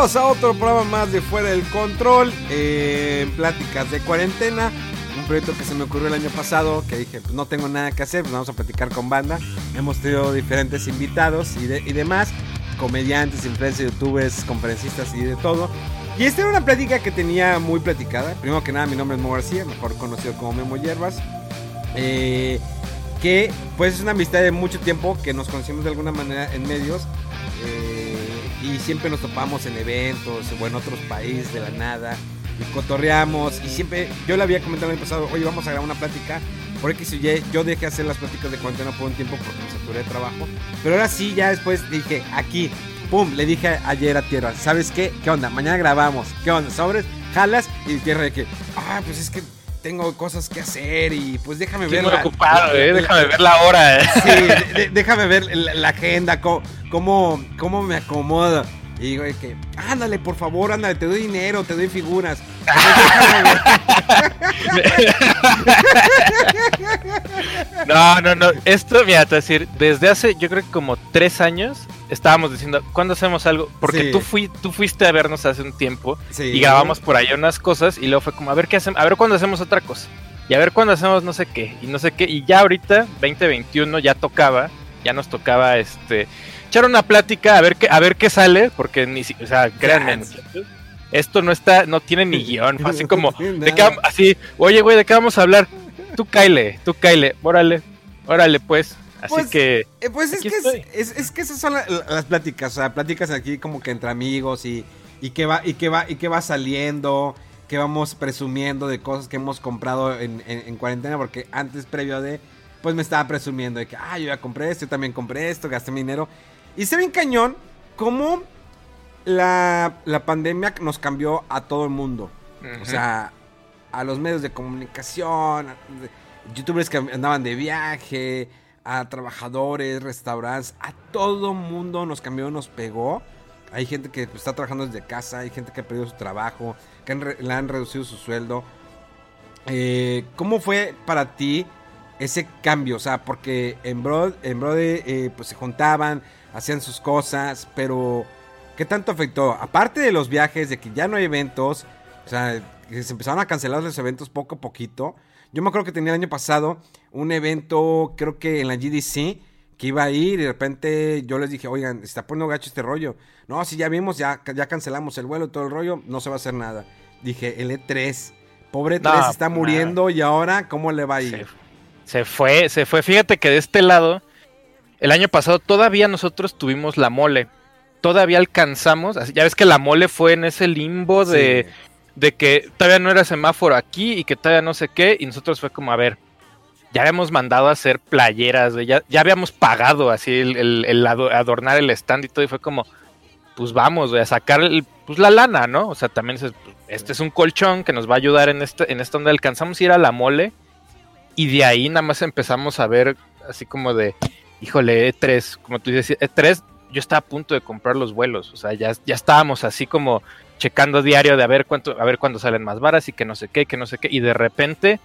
Bienvenidos a otro programa más de Fuera del Control, eh, Pláticas de Cuarentena, un proyecto que se me ocurrió el año pasado, que dije, pues no tengo nada que hacer, pues vamos a platicar con banda. Hemos tenido diferentes invitados y, de- y demás, comediantes, influencers, youtubers, conferencistas y de todo. Y esta era una plática que tenía muy platicada. Primero que nada, mi nombre es Mo García, mejor conocido como Memo Hierbas. Eh, que pues es una amistad de mucho tiempo que nos conocimos de alguna manera en medios y siempre nos topamos en eventos o en otros países de la nada y cotorreamos y siempre yo le había comentado el año pasado oye vamos a grabar una plática por X y Y yo dejé hacer las pláticas de cuarentena por un tiempo porque me saturé de trabajo pero ahora sí ya después dije aquí pum le dije ayer a Tierra ¿sabes qué? ¿qué onda? mañana grabamos ¿qué onda? ¿sobres? jalas y Tierra de que ah pues es que tengo cosas que hacer y pues déjame Estoy ver la- ocupado, la- eh, déjame ver la hora. eh. Sí, de- de- déjame ver la, la agenda, cómo, cómo, cómo me acomodo. Y digo que, ándale, por favor, ándale, te doy dinero, te doy figuras. No, no, no. Esto, mira, te voy a decir, desde hace, yo creo que como tres años, estábamos diciendo, ¿cuándo hacemos algo? Porque Sí. tú, fui, tú fuiste a vernos hace un tiempo Sí. y grabamos por ahí unas cosas y luego fue como, a ver qué hacemos, a ver cuándo hacemos otra cosa. Y a ver cuándo hacemos no sé qué, y no sé qué. Y ya ahorita, 2021, ya tocaba, ya nos tocaba este echar una plática a ver qué, a ver qué sale, porque ni si- o sea, créanme, esto no está, no tiene ni guion, así como, ¿De qué, vam- así, oye, güey, ¿de qué vamos a hablar? Tú caile, tú caile, órale, órale, pues. Así Pues, que, Eh, pues es que, es, estoy. es- es que esas son la- las pláticas, o sea, pláticas aquí como que entre amigos y, y que va, y que va, y que va saliendo, que vamos presumiendo de cosas que hemos comprado en, en- en cuarentena, porque antes, previo de, pues me estaba presumiendo de que, ah, yo ya compré esto, yo también compré esto, gasté mi dinero. Y se bien cañón cómo la, la pandemia nos cambió a todo el mundo. O sea, a los medios de comunicación, a- de- youtubers que andaban de viaje, a trabajadores, restaurantes, a todo mundo nos cambió, nos pegó. Hay gente que está trabajando desde casa, hay gente que ha perdido su trabajo, que han le han reducido su sueldo. Eh, ¿Cómo fue para ti ese cambio? O sea, porque en Broad, en Brode eh, pues se juntaban, hacían sus cosas, pero ¿qué tanto afectó? Aparte de los viajes, de que ya no hay eventos, o sea, que se empezaron a cancelar los eventos poco a poquito. Yo me acuerdo que tenía el año pasado un evento, creo que en la GDC, que iba a ir y de repente yo les dije, oigan, se está poniendo gacho este rollo. No, si ya vimos, ya, ya cancelamos el vuelo y todo el rollo, no se va a hacer nada. Dije, el E3, pobre No, 3 está nada. muriendo y ahora, ¿cómo le va a se, ir? se fue, se fue. Fíjate que de este lado, el año pasado todavía nosotros tuvimos la mole. Todavía alcanzamos, ya ves que la mole fue en ese limbo de, Sí. de que todavía no era semáforo aquí y que todavía no sé qué, y nosotros fue como, a ver, ya habíamos mandado a hacer playeras, ya, ya habíamos pagado así el, el- el ado- adornar el stand y todo, y fue como, pues vamos, a sacar el- pues la lana, ¿no? O sea, también pues, este es un colchón que nos va a ayudar en este, en esta donde alcanzamos a ir a la mole, y de ahí nada más empezamos a ver así como de, híjole, E3, como tú dices, E3, yo estaba a punto de comprar los vuelos, o sea, ya, ya estábamos así como checando diario de a ver cuánto, a ver cuándo salen más varas y que no sé qué, que no sé qué, y de repente,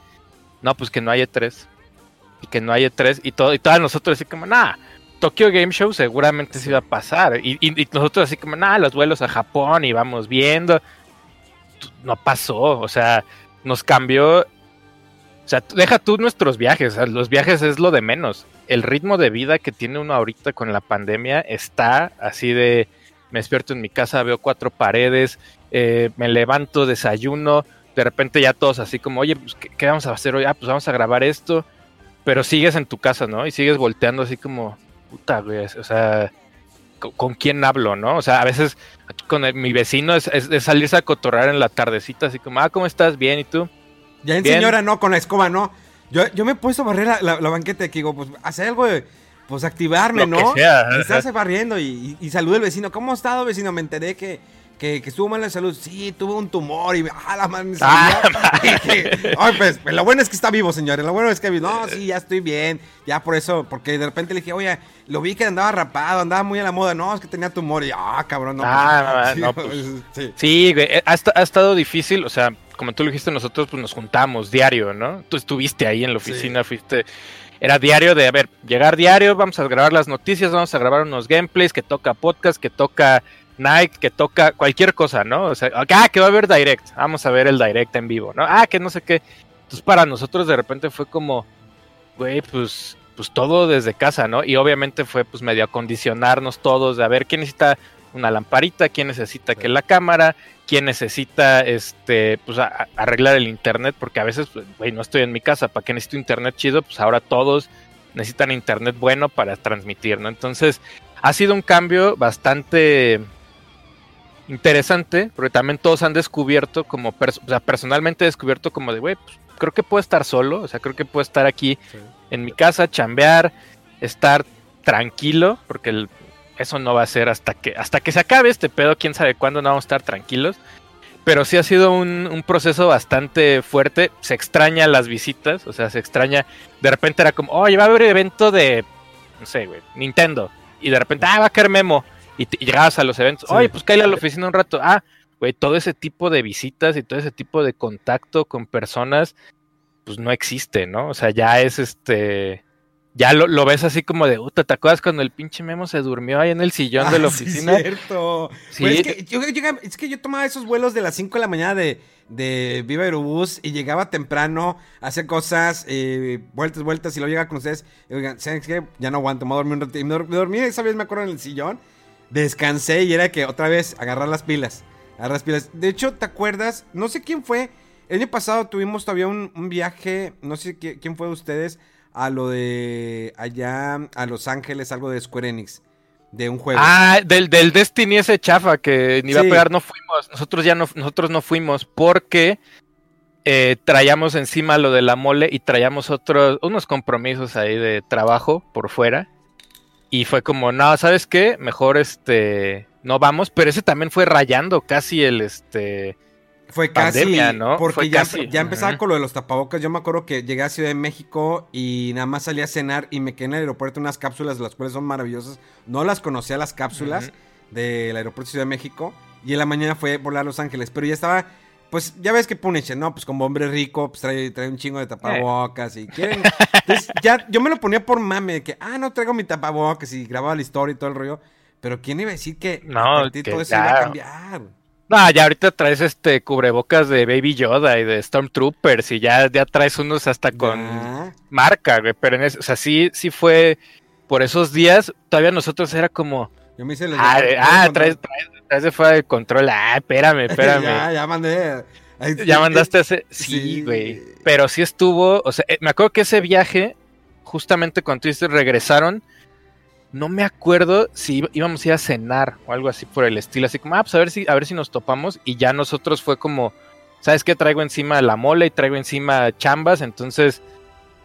no, pues que no hay E3, y que no hay E3, y todo, y todos nosotros así como, nah, Tokyo Game Show seguramente se iba a pasar, y, y- y nosotros así como, nah, los vuelos a Japón, y vamos viendo, no pasó, o sea, nos cambió, o sea, deja tú nuestros viajes, los viajes es lo de menos, el ritmo de vida que tiene uno ahorita con la pandemia está así de, me despierto en mi casa, veo cuatro paredes, eh, me levanto, desayuno, de repente ya todos así como, oye, pues, ¿qué, vamos a hacer hoy? Ah, pues vamos a grabar esto. pero sigues en tu casa, ¿no? Y sigues volteando así como, puta, güey, o sea, ¿con, quién hablo, no? O sea, a veces con mi vecino es, salirse a cotorrar en la tardecita, así como, ah, ¿cómo estás? Bien, ¿y tú? Ya en señora, no, con la escoba, no. Yo, yo me he puesto a barrer la, la, banqueta aquí, digo, pues, hacer algo de, pues, activarme, ¿no? Que barriendo y, y, y al vecino. ¿Cómo ha estado, vecino? Me enteré que que, que, estuvo mal de salud. Sí, tuvo un tumor y ah, la man, ah, Ay, pues, pues, lo bueno es que está vivo, señores. Lo bueno es que no, sí, ya estoy bien. Ya por eso, porque de repente le dije, oye, lo vi que andaba rapado, andaba muy a la moda. No, es que tenía tumor. Y ah, cabrón, no. Ah, pues, no, pues, sí. sí, güey, ha, ha, estado difícil. O sea, como tú lo dijiste, nosotros pues nos juntamos diario, ¿no? Tú estuviste ahí en la oficina, fuiste era diario de, a ver, llegar diario, vamos a grabar las noticias, vamos a grabar unos gameplays, que toca podcast, que toca Nike que toca cualquier cosa, ¿no? O sea, ah, que va a haber direct, vamos a ver el direct en vivo, ¿no? Ah, que no sé qué. Entonces para nosotros de repente fue como, güey, pues, pues todo desde casa, ¿no? Y obviamente fue pues medio acondicionarnos todos de a ver quién necesita una lamparita, quién necesita que la cámara, quién necesita este pues arreglar el internet, porque a veces, pues, güey, no estoy en mi casa, ¿para qué necesito internet chido? Pues ahora todos necesitan internet bueno para transmitir, ¿no? Entonces, ha sido un cambio bastante interesante, porque también todos han descubierto como, o sea, personalmente he descubierto como de, güey, pues, creo que puedo estar solo, o sea, creo que puedo estar aquí en mi casa, chambear, estar tranquilo, porque eso no va a ser hasta que, hasta que se acabe este pedo, quién sabe cuándo no vamos a estar tranquilos. Pero sí ha sido un, un proceso bastante fuerte. Se extraña las visitas, o sea, se extraña. De repente era como, oye, va a haber evento de, no sé, güey, Nintendo. Y de repente, ah, va a caer Memo y, llegabas a los eventos, oye, pues cállate a la oficina un rato. Ah, güey, todo ese tipo de visitas y todo ese tipo de contacto con personas, pues no existe, ¿no? O sea, ya es este. Ya lo, ves así como de, puta, ¿te acuerdas cuando el pinche Memo se durmió ahí en el sillón de la oficina? Sí, cierto. Sí. es, que yo, es que yo tomaba esos vuelos de las 5 de la mañana de, de Viva Aerobús y llegaba temprano, hacía cosas, eh, vueltas, vueltas, y luego llegaba con ustedes. Y oigan, ¿sabes qué? Ya no aguanto, me dormí un rato. Y me, dormí, esa vez me acuerdo en el sillón descansé y era que otra vez agarrar las pilas. Agarrar las pilas. De hecho, ¿te acuerdas? No sé quién fue. El año pasado tuvimos todavía un, viaje, no sé quién fue de ustedes, a lo de allá a Los Ángeles, algo de Square Enix. De un juego. Ah, del, del Destiny ese chafa que ni iba a pegar, no fuimos. Nosotros ya no, nosotros no fuimos porque eh, traíamos encima lo de la mole y traíamos otros, unos compromisos ahí de trabajo por fuera. Y fue como, no, ¿sabes qué? Mejor este no vamos, pero ese también fue rayando casi el este fue casi, ¿no? Porque ya, ya empezaba con lo de los tapabocas. Yo me acuerdo que llegué a Ciudad de México y nada más salí a cenar y me quedé en el aeropuerto unas cápsulas, las cuales son maravillosas. No las conocía las cápsulas del aeropuerto de Ciudad de México. Y en la mañana fue volar a Los Ángeles. Pero ya estaba pues ya ves que Punisher, ¿no? Pues como hombre rico, pues trae, trae un chingo de tapabocas y quieren. Entonces, ya yo me lo ponía por mame, de que, ah, no traigo mi tapabocas y grababa la historia y todo el rollo. Pero ¿quién iba a decir que no, todo eso iba a cambiar? No, ya ahorita traes este cubrebocas de Baby Yoda y de Stormtroopers y ya, ya traes unos hasta con marca, güey. Pero en eso, o sea, sí, sí fue por esos días, todavía nosotros era como. Yo me hice el Ah, ah traes, traes, se fue de control. Ah, espérame, espérame. ya, ya mandé. ya mandaste ese. Sí, güey. Pero sí estuvo. O sea, eh, me acuerdo que ese viaje, justamente cuando tú regresaron. No me acuerdo si íbamos a ir a cenar o algo así por el estilo. Así como, ah, pues a ver si, a ver si nos topamos. Y ya nosotros fue como. ¿Sabes qué? Traigo encima la mole y traigo encima chambas. Entonces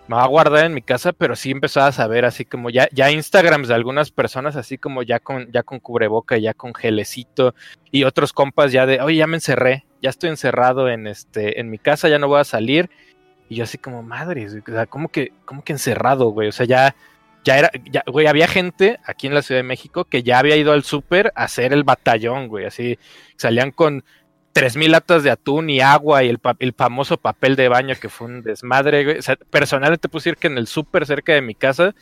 me va a guardar en mi casa, pero sí empezó a saber así como ya, ya Instagrams de algunas personas, así como ya con, ya con cubreboca, ya con gelecito, y otros compas ya de, oye, ya me encerré, ya estoy encerrado en este, en mi casa, ya no voy a salir. Y yo así como, madre, o sea, ¿cómo que, cómo que encerrado, güey? O sea, ya, ya era, ya, güey, había gente aquí en la Ciudad de México que ya había ido al súper a hacer el batallón, güey, así, salían con 3.000 latas de atún y agua y el, el, famoso papel de baño que fue un desmadre, güey. O sea, personalmente puse ir que en el súper cerca de mi casa,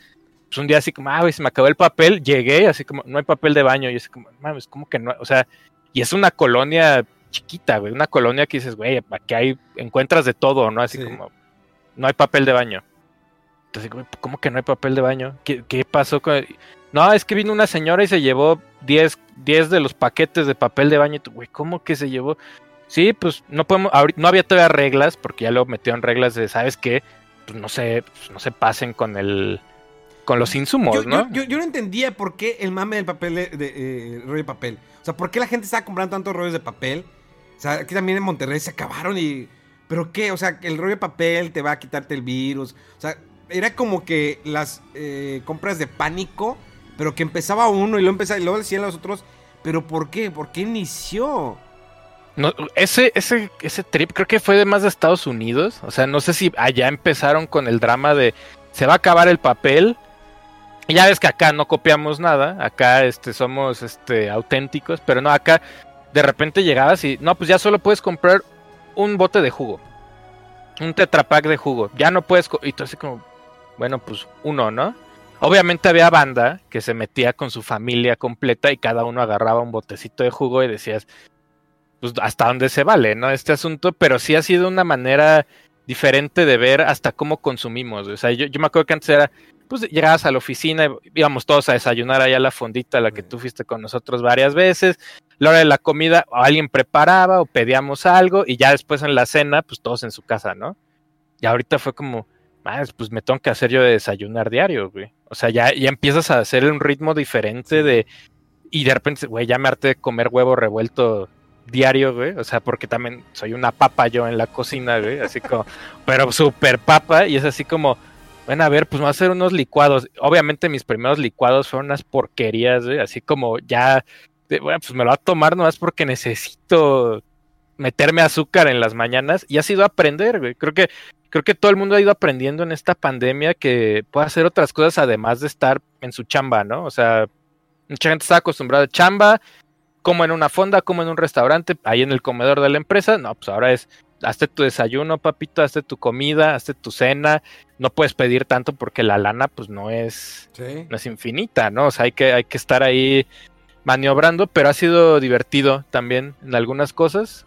pues un día así como, ah, güey, se me acabó el papel, llegué, así como, no hay papel de baño, y así como, mames, ¿cómo que no? O sea, y es una colonia chiquita, güey, una colonia que dices, güey, aquí hay, encuentras de todo, ¿no? Así como, no hay papel de baño. Entonces, ¿cómo que no hay papel de baño? ¿Qué, qué pasó con...? No, es que vino una señora y se llevó 10, 10 de los paquetes de papel de baño. Güey, ¿cómo que se llevó? Sí, pues no podemos, no había todavía reglas, porque ya lo metieron reglas de, ¿sabes qué? pues, no se, pues, no se pasen con el con los insumos, yo, ¿no? Yo, yo, no entendía por qué el mame del papel de, de eh, rollo de papel. O sea, ¿por qué la gente estaba comprando tantos rollos de papel? O sea, aquí también en Monterrey se acabaron y. ¿Pero qué? O sea, el rollo de papel te va a quitarte el virus. O sea, era como que las eh, compras de pánico, pero que empezaba uno y luego empezaba y los otros. ¿Pero por qué? ¿Por qué inició? Ese, ese, ese trip creo que fue de más de Estados Unidos. O sea, no sé si allá empezaron con el drama de se va a acabar el papel. Y ya ves que acá no copiamos nada. Acá este, somos este, auténticos. Pero no, acá de repente llegabas y no, pues ya solo puedes comprar un bote de jugo. Un tetrapack de jugo. Ya no puedes. Y tú así como, bueno, pues uno, ¿no? Obviamente había banda que se metía con su familia completa y cada uno agarraba un botecito de jugo y decías, pues hasta dónde se vale, ¿no? Este asunto, pero sí ha sido una manera diferente de ver hasta cómo consumimos. O sea, yo, yo me acuerdo que antes era, pues llegabas a la oficina, íbamos todos a desayunar allá a la fondita a la que tú fuiste con nosotros varias veces. La hora de la comida, o alguien preparaba o pedíamos algo y ya después en la cena, pues todos en su casa, ¿no? Y ahorita fue como, pues me tengo que hacer yo de desayunar diario, güey. O sea, ya, ya empiezas a hacer un ritmo diferente de... Y de repente, güey, ya me harté de comer huevo revuelto diario, güey. O sea, porque también soy una papa yo en la cocina, güey. Así como, pero súper papa. Y es así como, bueno, a ver, pues vamos a hacer unos licuados. Obviamente mis primeros licuados fueron unas porquerías, güey. Así como ya, bueno, pues me lo voy a tomar nomás porque necesito meterme azúcar en las mañanas. Y ha sido aprender, güey. Creo que creo que todo el mundo ha ido aprendiendo en esta pandemia que puede hacer otras cosas además de estar en su chamba, ¿no? O sea, mucha gente está acostumbrada a chamba, como en una fonda, como en un restaurante, ahí en el comedor de la empresa. No, pues ahora es, hazte tu desayuno, papito, hazte tu comida, hazte tu cena. No puedes pedir tanto porque la lana, pues no es, Sí. no es infinita, ¿no? O sea, hay que, hay que estar ahí maniobrando, pero ha sido divertido también en algunas cosas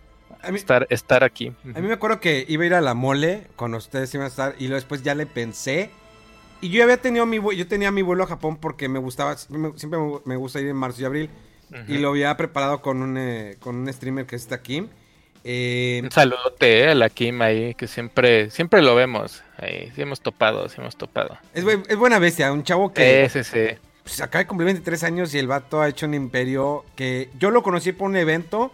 mí, estar, estar aquí. a mí me acuerdo que iba a ir a la mole con ustedes iban a estar y después ya le pensé. Y yo había tenido mi yo tenía mi vuelo a Japón porque me gustaba, siempre me- gusta ir en marzo y abril. Y lo había preparado con un, eh, con un streamer que está aquí. Eh, Un saludote eh, a la Kim ahí, que siempre, siempre lo vemos. Ahí, sí hemos topado, sí hemos topado. es, es buena bestia, un chavo que Ese sí. pues, acaba de cumplir 23 años y el vato ha hecho un imperio que yo lo conocí por un evento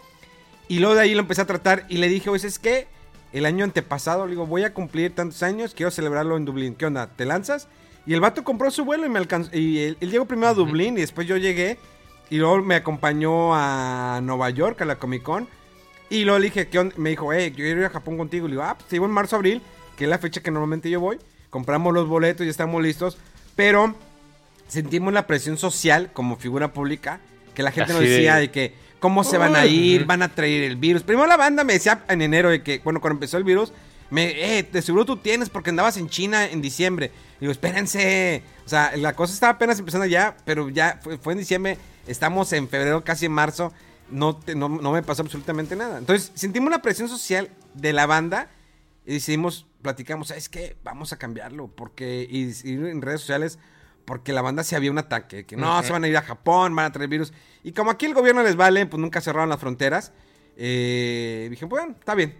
y luego de ahí lo empecé a tratar y le dije, oye, es que el año antepasado, le digo, voy a cumplir tantos años, quiero celebrarlo en Dublín. ¿Qué onda? ¿Te lanzas? Y el vato compró su vuelo y me alcanzó. Y él, él llegó primero a Dublín y después yo llegué y luego me acompañó a Nueva York, a la Comic Con. Y luego le dije, ¿qué onda? Me dijo, hey, yo quiero ir a Japón contigo. Le digo, ah, pues te en marzo, abril, que es la fecha que normalmente yo voy. Compramos los boletos, ya estamos listos. Pero sentimos la presión social como figura pública, que la gente nos de- decía de que cómo se van a ir, van a traer el virus. Primero la banda me decía en enero de que, bueno, cuando empezó el virus, me, eh, de seguro tú tienes porque andabas en China en diciembre. Digo, espérense. O sea, la cosa estaba apenas empezando ya, pero ya fue, fue en diciembre, estamos en febrero, casi en marzo. No, te- no, no me pasó absolutamente nada. Entonces, sentimos la presión social de la banda y decidimos, platicamos, ¿sabes qué? Vamos a cambiarlo. Porque, y, y en redes sociales, porque la banda se había un ataque. Que no, se van a ir a Japón, van a traer virus. Y como aquí el gobierno les vale, pues nunca cerraron las fronteras. Eh, dije, bueno, está bien.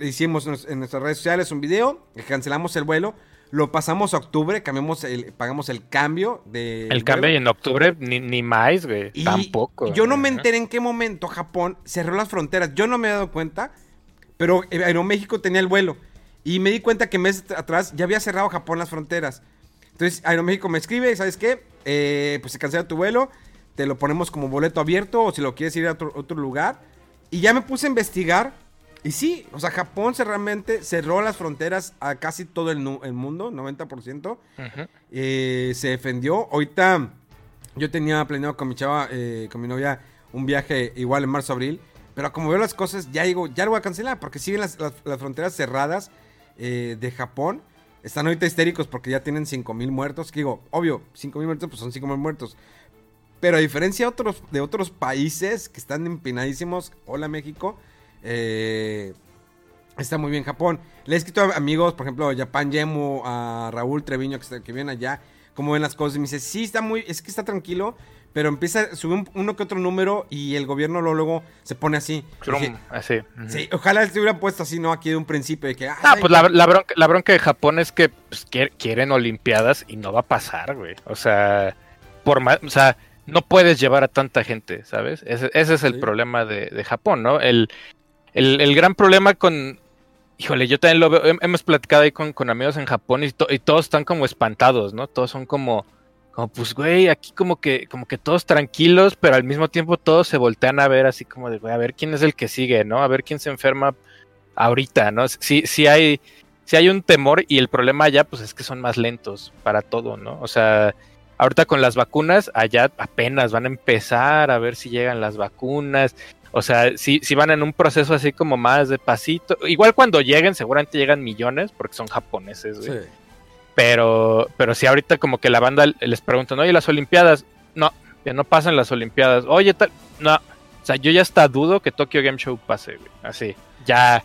Hicimos en- nuestras redes sociales un video, cancelamos el vuelo, lo pasamos a octubre, cambiamos el, pagamos el cambio de. El cambio y en octubre ni, ni más, güey. Y Tampoco. Yo no me enteré en qué momento Japón cerró las fronteras. Yo no me he dado cuenta, pero eh, Aeroméxico tenía el vuelo. Y me di cuenta que meses atrás ya había cerrado Japón las fronteras. Entonces Aeroméxico me escribe, ¿sabes qué? Eh, pues se cancela tu vuelo, te lo ponemos como boleto abierto o si lo quieres ir a otro, otro lugar. Y ya me puse a investigar. Y sí, o sea, Japón se realmente cerró las fronteras a casi todo el, mundo, 90%. Ujú. Eh, se defendió. Ahorita yo tenía planeado con mi chava, eh, con mi novia, un viaje igual en marzo-abril. Pero como veo las cosas, ya digo, ya lo voy a cancelar. Porque siguen las, las- las fronteras cerradas eh, de Japón. Están ahorita histéricos porque ya tienen 5.000 muertos. Que digo, obvio, 5.000 muertos, pues son 5.000 muertos. Pero a diferencia de otros, de otros países que están empinadísimos, hola México, eh, Está muy bien Japón. Le he escrito a amigos, por ejemplo, a Japan Yemu, a Raúl Treviño, que, está- que viene allá, cómo ven las cosas. Y me dice, sí, está muy, es que está tranquilo, pero empieza a subir un- uno que otro número y el gobierno luego, luego se pone así. Dije, así. sí, ojalá se hubiera puesto así, ¿no? Aquí de un principio, de que... ah, Ah, ¿saben pues la, la bronca, la bronca de Japón es que pues, quier- quieren Olimpiadas y no va a pasar, güey. O sea, por más, o sea, no puedes llevar a tanta gente, ¿sabes? Ese, ese es el Sí. problema de, de Japón, ¿no? El, el, el gran problema con, híjole, yo también lo veo, hem- hemos platicado ahí con, con amigos en Japón y, to- y todos están como espantados, ¿no? Todos son como, como pues, güey, aquí como que, como que todos tranquilos, pero al mismo tiempo todos se voltean a ver así como de, güey, a ver quién es el que sigue, ¿no? A ver quién se enferma ahorita, ¿no? Sí, sí hay, sí hay un temor y el problema allá, pues es que son más lentos para todo, ¿no? O sea, ahorita con las vacunas, allá apenas van a empezar a ver si llegan las vacunas. O sea, si, si van en un proceso así como más de pasito. Igual cuando lleguen, seguramente llegan millones, porque son japoneses, güey. Sí. Pero, pero si ahorita como que la banda les preguntan, oye, las Olimpiadas, no, que no pasan las Olimpiadas, oye, tal, no. O sea, yo ya hasta dudo que Tokyo Game Show pase, güey. Así, ya,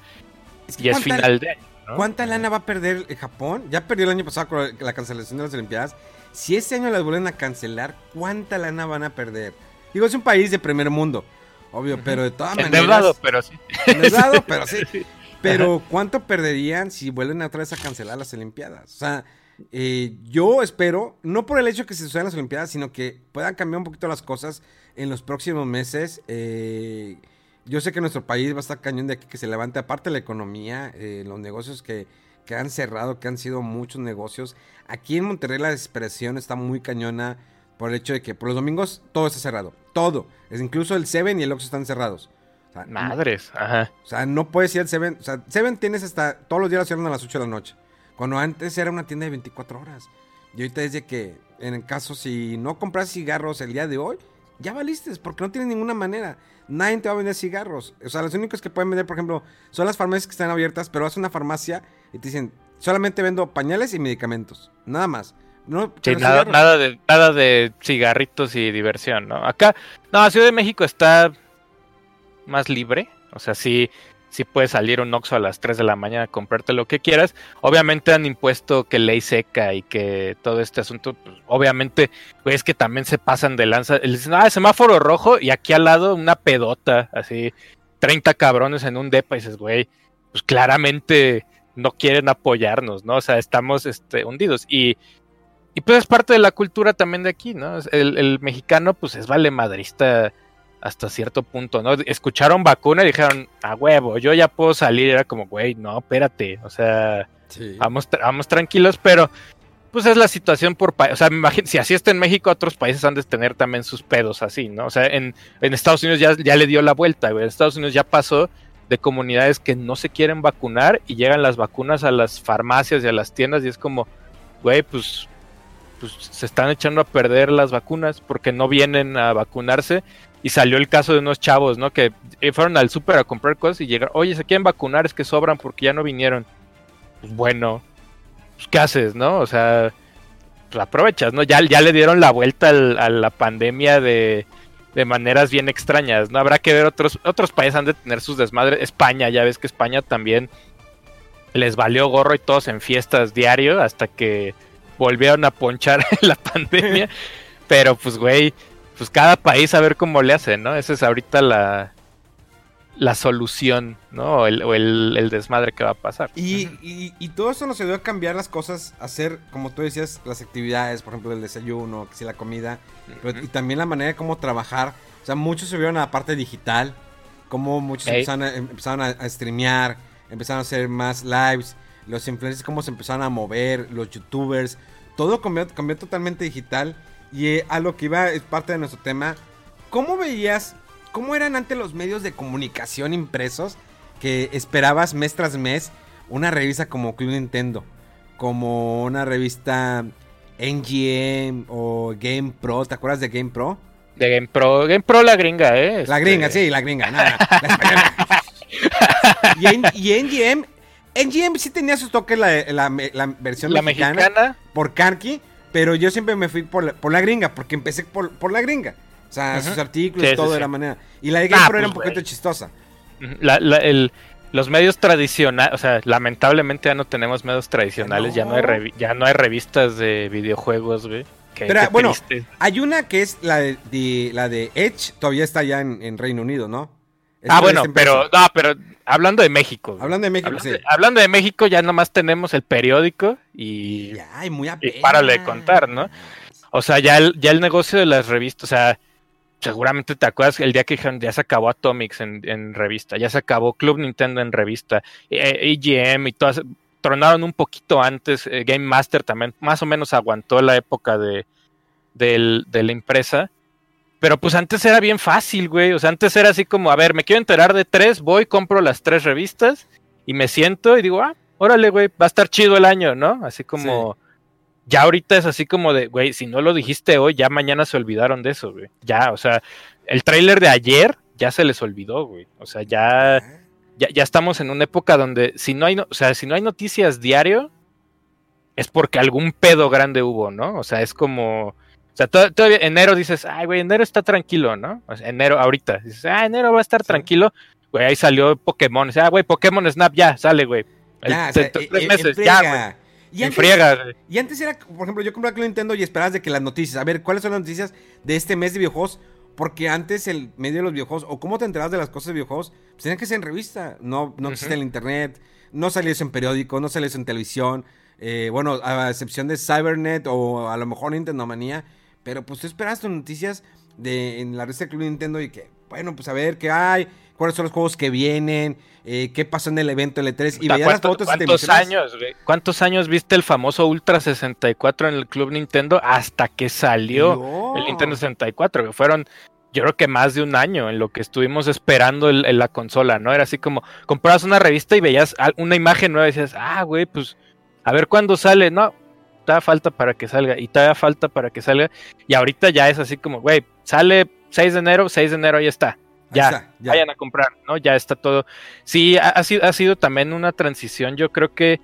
Es que ya es ¿cuánta- final de año, ¿no? ¿Cuánta lana va a perder Japón? Ya perdió el año pasado con la cancelación de las Olimpiadas. Si este año las vuelven a cancelar, ¿cuánta lana van a perder? Digo, es un país de primer mundo, obvio, pero de todas Endeudado, maneras... pero sí. Endeudado, pero sí. Pero ¿cuánto perderían si vuelven otra vez a cancelar las Olimpiadas? O sea, eh, yo espero, no por el hecho que se sucedan las Olimpiadas, sino que puedan cambiar un poquito las cosas en los próximos meses. Eh, yo sé que nuestro país va a estar cañón de aquí que se levante, aparte la economía, eh, los negocios que, que han cerrado, que han sido muchos negocios. Aquí en Monterrey la desesperación está muy cañona por el hecho de que por los domingos todo está cerrado. Todo. Es incluso el Seven y el Oxxo están cerrados. O sea, Madres, ajá. o sea, no puedes ir al Seven. O sea, Seven tienes hasta. Todos los días lo cierran a las 8 de la noche. Cuando antes era una tienda de 24 horas. Y ahorita es de que, en el caso, si no compras cigarros el día de hoy, ya valiste, porque no tienes ninguna manera. Nadie te va a vender cigarros. O sea, los únicos que pueden vender, por ejemplo, son las farmacias que están abiertas, pero vas a una farmacia y te dicen, solamente vendo pañales y medicamentos. Nada más. No, Sí, nada, de, nada de cigarritos y diversión, ¿no? Acá, no, Ciudad de México está más libre. O sea, sí, sí puedes salir un Oxxo a las 3 de la mañana a comprarte lo que quieras. Obviamente han impuesto que ley seca y que todo este asunto, pues, obviamente, pues es que también se pasan de lanza. Dicen, ah, semáforo rojo y aquí al lado una pedota, así, 30 cabrones en un depa y dices, güey, pues claramente no quieren apoyarnos, ¿no? O sea, estamos este, hundidos. Y, y pues es parte de la cultura también de aquí, ¿no? El, el mexicano, pues es vale madrista hasta cierto punto, ¿no? Escucharon vacuna y dijeron, a huevo, yo ya puedo salir. Era como, güey, no, espérate, o sea, Sí. vamos, tra- vamos tranquilos, pero pues es la situación por país. O sea, me imagino, si así está en México, otros países han de tener también sus pedos así, ¿no? O sea, en, en Estados Unidos ya, ya le dio la vuelta, güey. En Estados Unidos ya pasó de comunidades que no se quieren vacunar y llegan las vacunas a las farmacias y a las tiendas y es como, güey, pues, pues se están echando a perder las vacunas porque no vienen a vacunarse. Y salió el caso de unos chavos, ¿no? Que eh, fueron al súper a comprar cosas y llegaron, oye, se quieren vacunar, es que sobran porque ya no vinieron. Pues bueno, pues, ¿qué haces, no? O sea, pues aprovechas, ¿no? Ya, ya le dieron la vuelta al- a la pandemia de, de maneras bien extrañas, ¿no? Habrá que ver otros, otros países han de tener sus desmadres. España, ya ves que España también les valió gorro y todos en fiestas diario hasta que volvieron a ponchar la pandemia. Pero pues, güey, pues cada país a ver cómo le hace, ¿no? Esa es ahorita la, la solución, ¿no? O el, o el- el desmadre que va a pasar. Y, y, y todo eso nos ayudó a cambiar las cosas, a hacer, como tú decías, las actividades, por ejemplo, el desayuno, que si la comida, pero- y también la manera de cómo trabajar. O sea, muchos se vieron a la parte digital, como muchos Ey. empezaron, a, empezaron a, a streamear, empezaron a hacer más lives, los influencers cómo se empezaron a mover, los youtubers, todo cambió, cambió totalmente digital. Y eh, a lo que iba es parte de nuestro tema. ¿Cómo veías, cómo eran antes los medios de comunicación impresos que esperabas mes tras mes una revista como Club Nintendo, como una revista NGM o Game Pro? ¿Te acuerdas de Game Pro? De Game Pro, Game Pro la gringa, ¿eh? La Este, gringa, sí, la gringa. no, la y, en- y NGM, NGM sí tenía sus toques la, la- la versión La mexicana, mexicana, por Karki, pero yo siempre me fui por la, por la gringa, porque empecé por, por la gringa. O sea, sus artículos, Sí, todo sí. de la manera. Y la de Ah, Game Pro era pues, un poquito chistosa. la- la- el, los medios tradicionales, o sea, lamentablemente ya no tenemos medios tradicionales, ya no hay revi- ya no hay revistas de videojuegos, güey. Pero bueno, triste. hay una que es la de, de- la de Edge, todavía está ya en, en Reino Unido, ¿no? Es ah, bueno, pero no, pero hablando de México. güey. Hablando de México, hablando, sí. de, hablando de México, ya nomás tenemos el periódico y Ya, muy y párale de contar, ¿no? O sea, ya el, ya el negocio de las revistas, o sea, seguramente te acuerdas el día que ya se acabó Atomics en, en revista, ya se acabó Club Nintendo en revista, eh, EGM y todas, tronaron un poquito antes, eh, Game Master también, más o menos aguantó la época de, de la empresa. Pero pues antes era bien fácil, güey. O sea, antes era así como, a ver, me quiero enterar de tres, voy, compro las tres revistas y me siento y digo, ah, órale, güey, va a estar chido el año, ¿no? Así como, ya ahorita es así como de, güey, si no lo dijiste hoy, ya mañana se olvidaron de eso, güey. Ya, o sea, el tráiler de ayer ya se les olvidó, güey. O sea, ya, ya, ya estamos en una época donde si no hay, no- o sea, si no hay noticias diario, es porque algún pedo grande hubo, ¿no? O sea, es como, sea, to- todavía enero dices, ay, güey, enero está tranquilo, ¿no? O sea, enero, ahorita, dices, ah, enero va a estar Sí. tranquilo. Güey, ahí salió Pokémon. O sea, ah, güey, Pokémon Snap ya, sale, güey. Ya, o sea, tres meses, ya, güey. Y antes, y antes era, por ejemplo, yo compraba Nintendo y esperabas de que las noticias, a ver, ¿cuáles son las noticias de este mes de videojuegos? Porque antes el medio de los videojuegos, o cómo te enterabas de las cosas de videojuegos, pues tenían que ser en revista. No, no existía el internet, no salía eso en periódico, no salía eso en televisión. eh, bueno, a excepción de Cybernet o a lo mejor Nintendo Manía. Pero pues tú esperabas tus noticias de, en la revista Club Nintendo y que, bueno, pues a ver qué hay, cuáles son los juegos que vienen, eh, qué pasó en el evento L3. Y Puta, veías las ¿cuánto- fotos y te ¿Cuántos años, güey? ¿Cuántos años viste el famoso Ultra 64 en el Club Nintendo hasta que salió No. el Nintendo 64? güey? Fueron, yo creo que más de un año en lo que estuvimos esperando el- en la consola, ¿no? Era así como, comprabas una revista y veías una imagen nueva y decías, ah, güey, pues, a ver cuándo sale. No, todavía falta para que salga y todavía falta para que salga. Y ahorita ya es así como, güey, sale 6 de enero, 6 de enero, ahí está. Ahí Ya, está, ya. vayan a comprar, ¿no? Ya está todo. Sí, ha, ha sido, ha sido también una transición, yo creo que,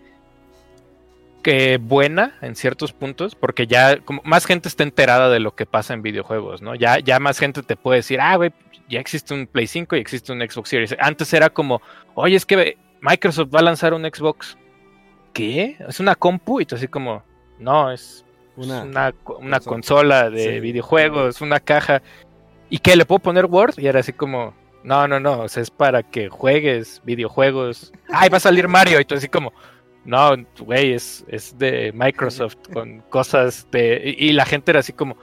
que buena en ciertos puntos, porque ya como más gente está enterada de lo que pasa en videojuegos, ¿no? Ya, ya más gente te puede decir, ah, güey, ya existe un Play 5 y existe un Xbox Series. Antes era como, oye, es que Microsoft va a lanzar un Xbox. ¿Qué? ¿Es una compu? Y tú así como, no, es Una- una, una, co- una consola. de Sí. videojuegos, una caja. ¿Y qué? ¿Le puedo poner Word? Y era así como, no, no, no, o sea, es para que juegues videojuegos. Ay, va a salir Mario. Y tú así como, no, güey, es, es de Microsoft con cosas de... Y, y la gente era así como,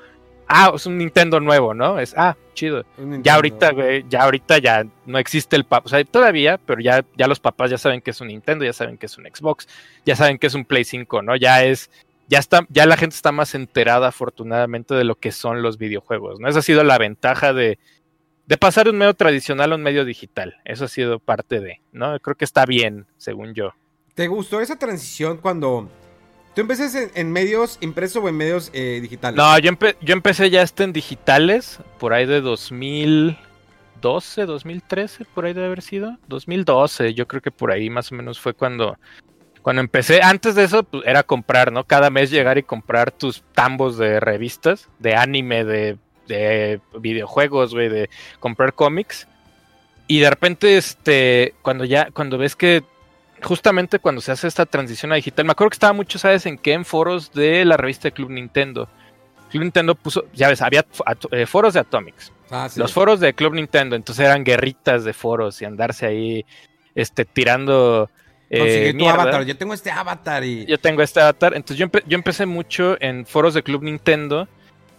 ah, es un Nintendo nuevo, ¿no? Es, ah, chido. Ya ahorita, güey, ya ahorita ya no existe el papá, o sea, todavía, pero ya, ya los papás ya saben que es un Nintendo, ya saben que es un Xbox, ya saben que es un Play 5, ¿no? Ya es, ya está, ya la gente está más enterada afortunadamente de lo que son los videojuegos, ¿no? Esa ha sido la ventaja de, de pasar de un medio tradicional a un medio digital. Eso ha sido parte de, ¿no? Creo que está bien, según yo. ¿Te gustó esa transición cuando tú en, en medios impresos o en medios eh, digitales? No, yo, empe- yo empecé ya este en digitales, por ahí de 2012, 2013, por ahí debe haber sido. 2012, yo creo que por ahí más o menos fue cuando, cuando empecé. Antes de eso, pues, era comprar, ¿no? Cada mes llegar y comprar tus tambos de revistas, de anime, de, de videojuegos, güey, de comprar cómics. Y de repente, este, cuando ya, cuando ves que justamente cuando se hace esta transición a digital, me acuerdo que estaba mucho, ¿sabes en qué? En foros de la revista de Club Nintendo. Club Nintendo puso, ya ves, había eh, foros de Atomics, Ah, sí. los foros de Club Nintendo, entonces eran guerritas de foros y andarse ahí, este, tirando eh, Conseguir tu mierda. avatar. Yo tengo este avatar y. Yo tengo este avatar, entonces yo, empe- yo empecé mucho en foros de Club Nintendo,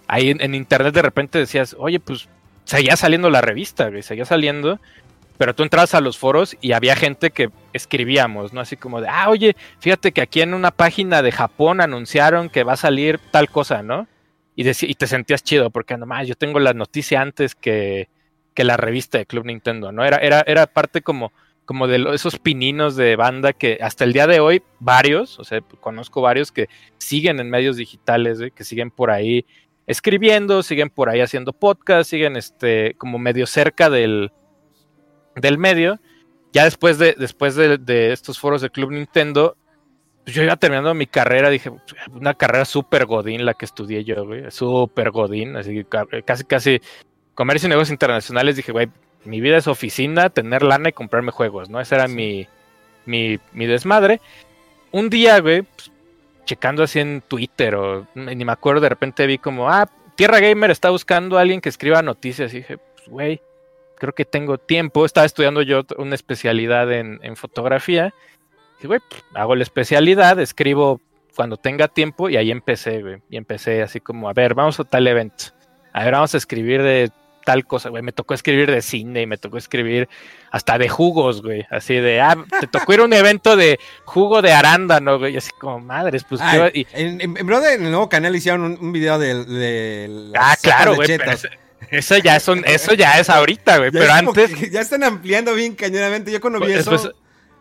ahí en, en internet de repente decías, oye, pues seguía saliendo la revista, güey, seguía saliendo, pero tú entrabas a los foros y había gente que escribíamos, ¿no? Así como de, ah, oye, fíjate que aquí en una página de Japón anunciaron que va a salir tal cosa, ¿no? Y, y te sentías chido, porque nomás yo tengo la noticia antes que, que la revista de Club Nintendo, ¿no? Era, era, era parte como, como de esos pininos de banda que hasta el día de hoy, varios, o sea, conozco varios que siguen en medios digitales, que siguen por ahí escribiendo, siguen por ahí haciendo podcast, siguen este, como medio cerca del, del medio. Ya después de, después de, estos foros de Club Nintendo, pues yo iba terminando mi carrera, dije, una carrera súper godín la que estudié yo, güey, súper godín, así que ca- casi, casi comercio y negocios internacionales, dije, güey, mi vida es oficina, tener lana y comprarme juegos, ¿no? Ese era mi, mi, mi desmadre. Un día, güey, pues, checando así en Twitter o ni me acuerdo, de repente vi como, ah, Tierra Gamer está buscando a alguien que escriba noticias. Y dije, pues, güey, creo que tengo tiempo. Estaba estudiando yo una especialidad en, en fotografía. Y, güey, pues, hago la especialidad, escribo cuando tenga tiempo y ahí empecé, güey. Y empecé así como, a ver, vamos a tal evento. A ver, vamos a escribir de tal cosa, güey. Me tocó escribir de cine y me tocó escribir hasta de jugos, güey. Así de, ah, te tocó ir a un evento de jugo de arándano, güey. Y así como, madres, pues. Ay. Y, en, en, en, en el nuevo canal hicieron un, un video de, de ah, claro, güey. Eso, ya son, eso ya es ahorita, güey. Pero antes. ya están ampliando bien cañonamente. Yo cuando vi Pues, eso. pues,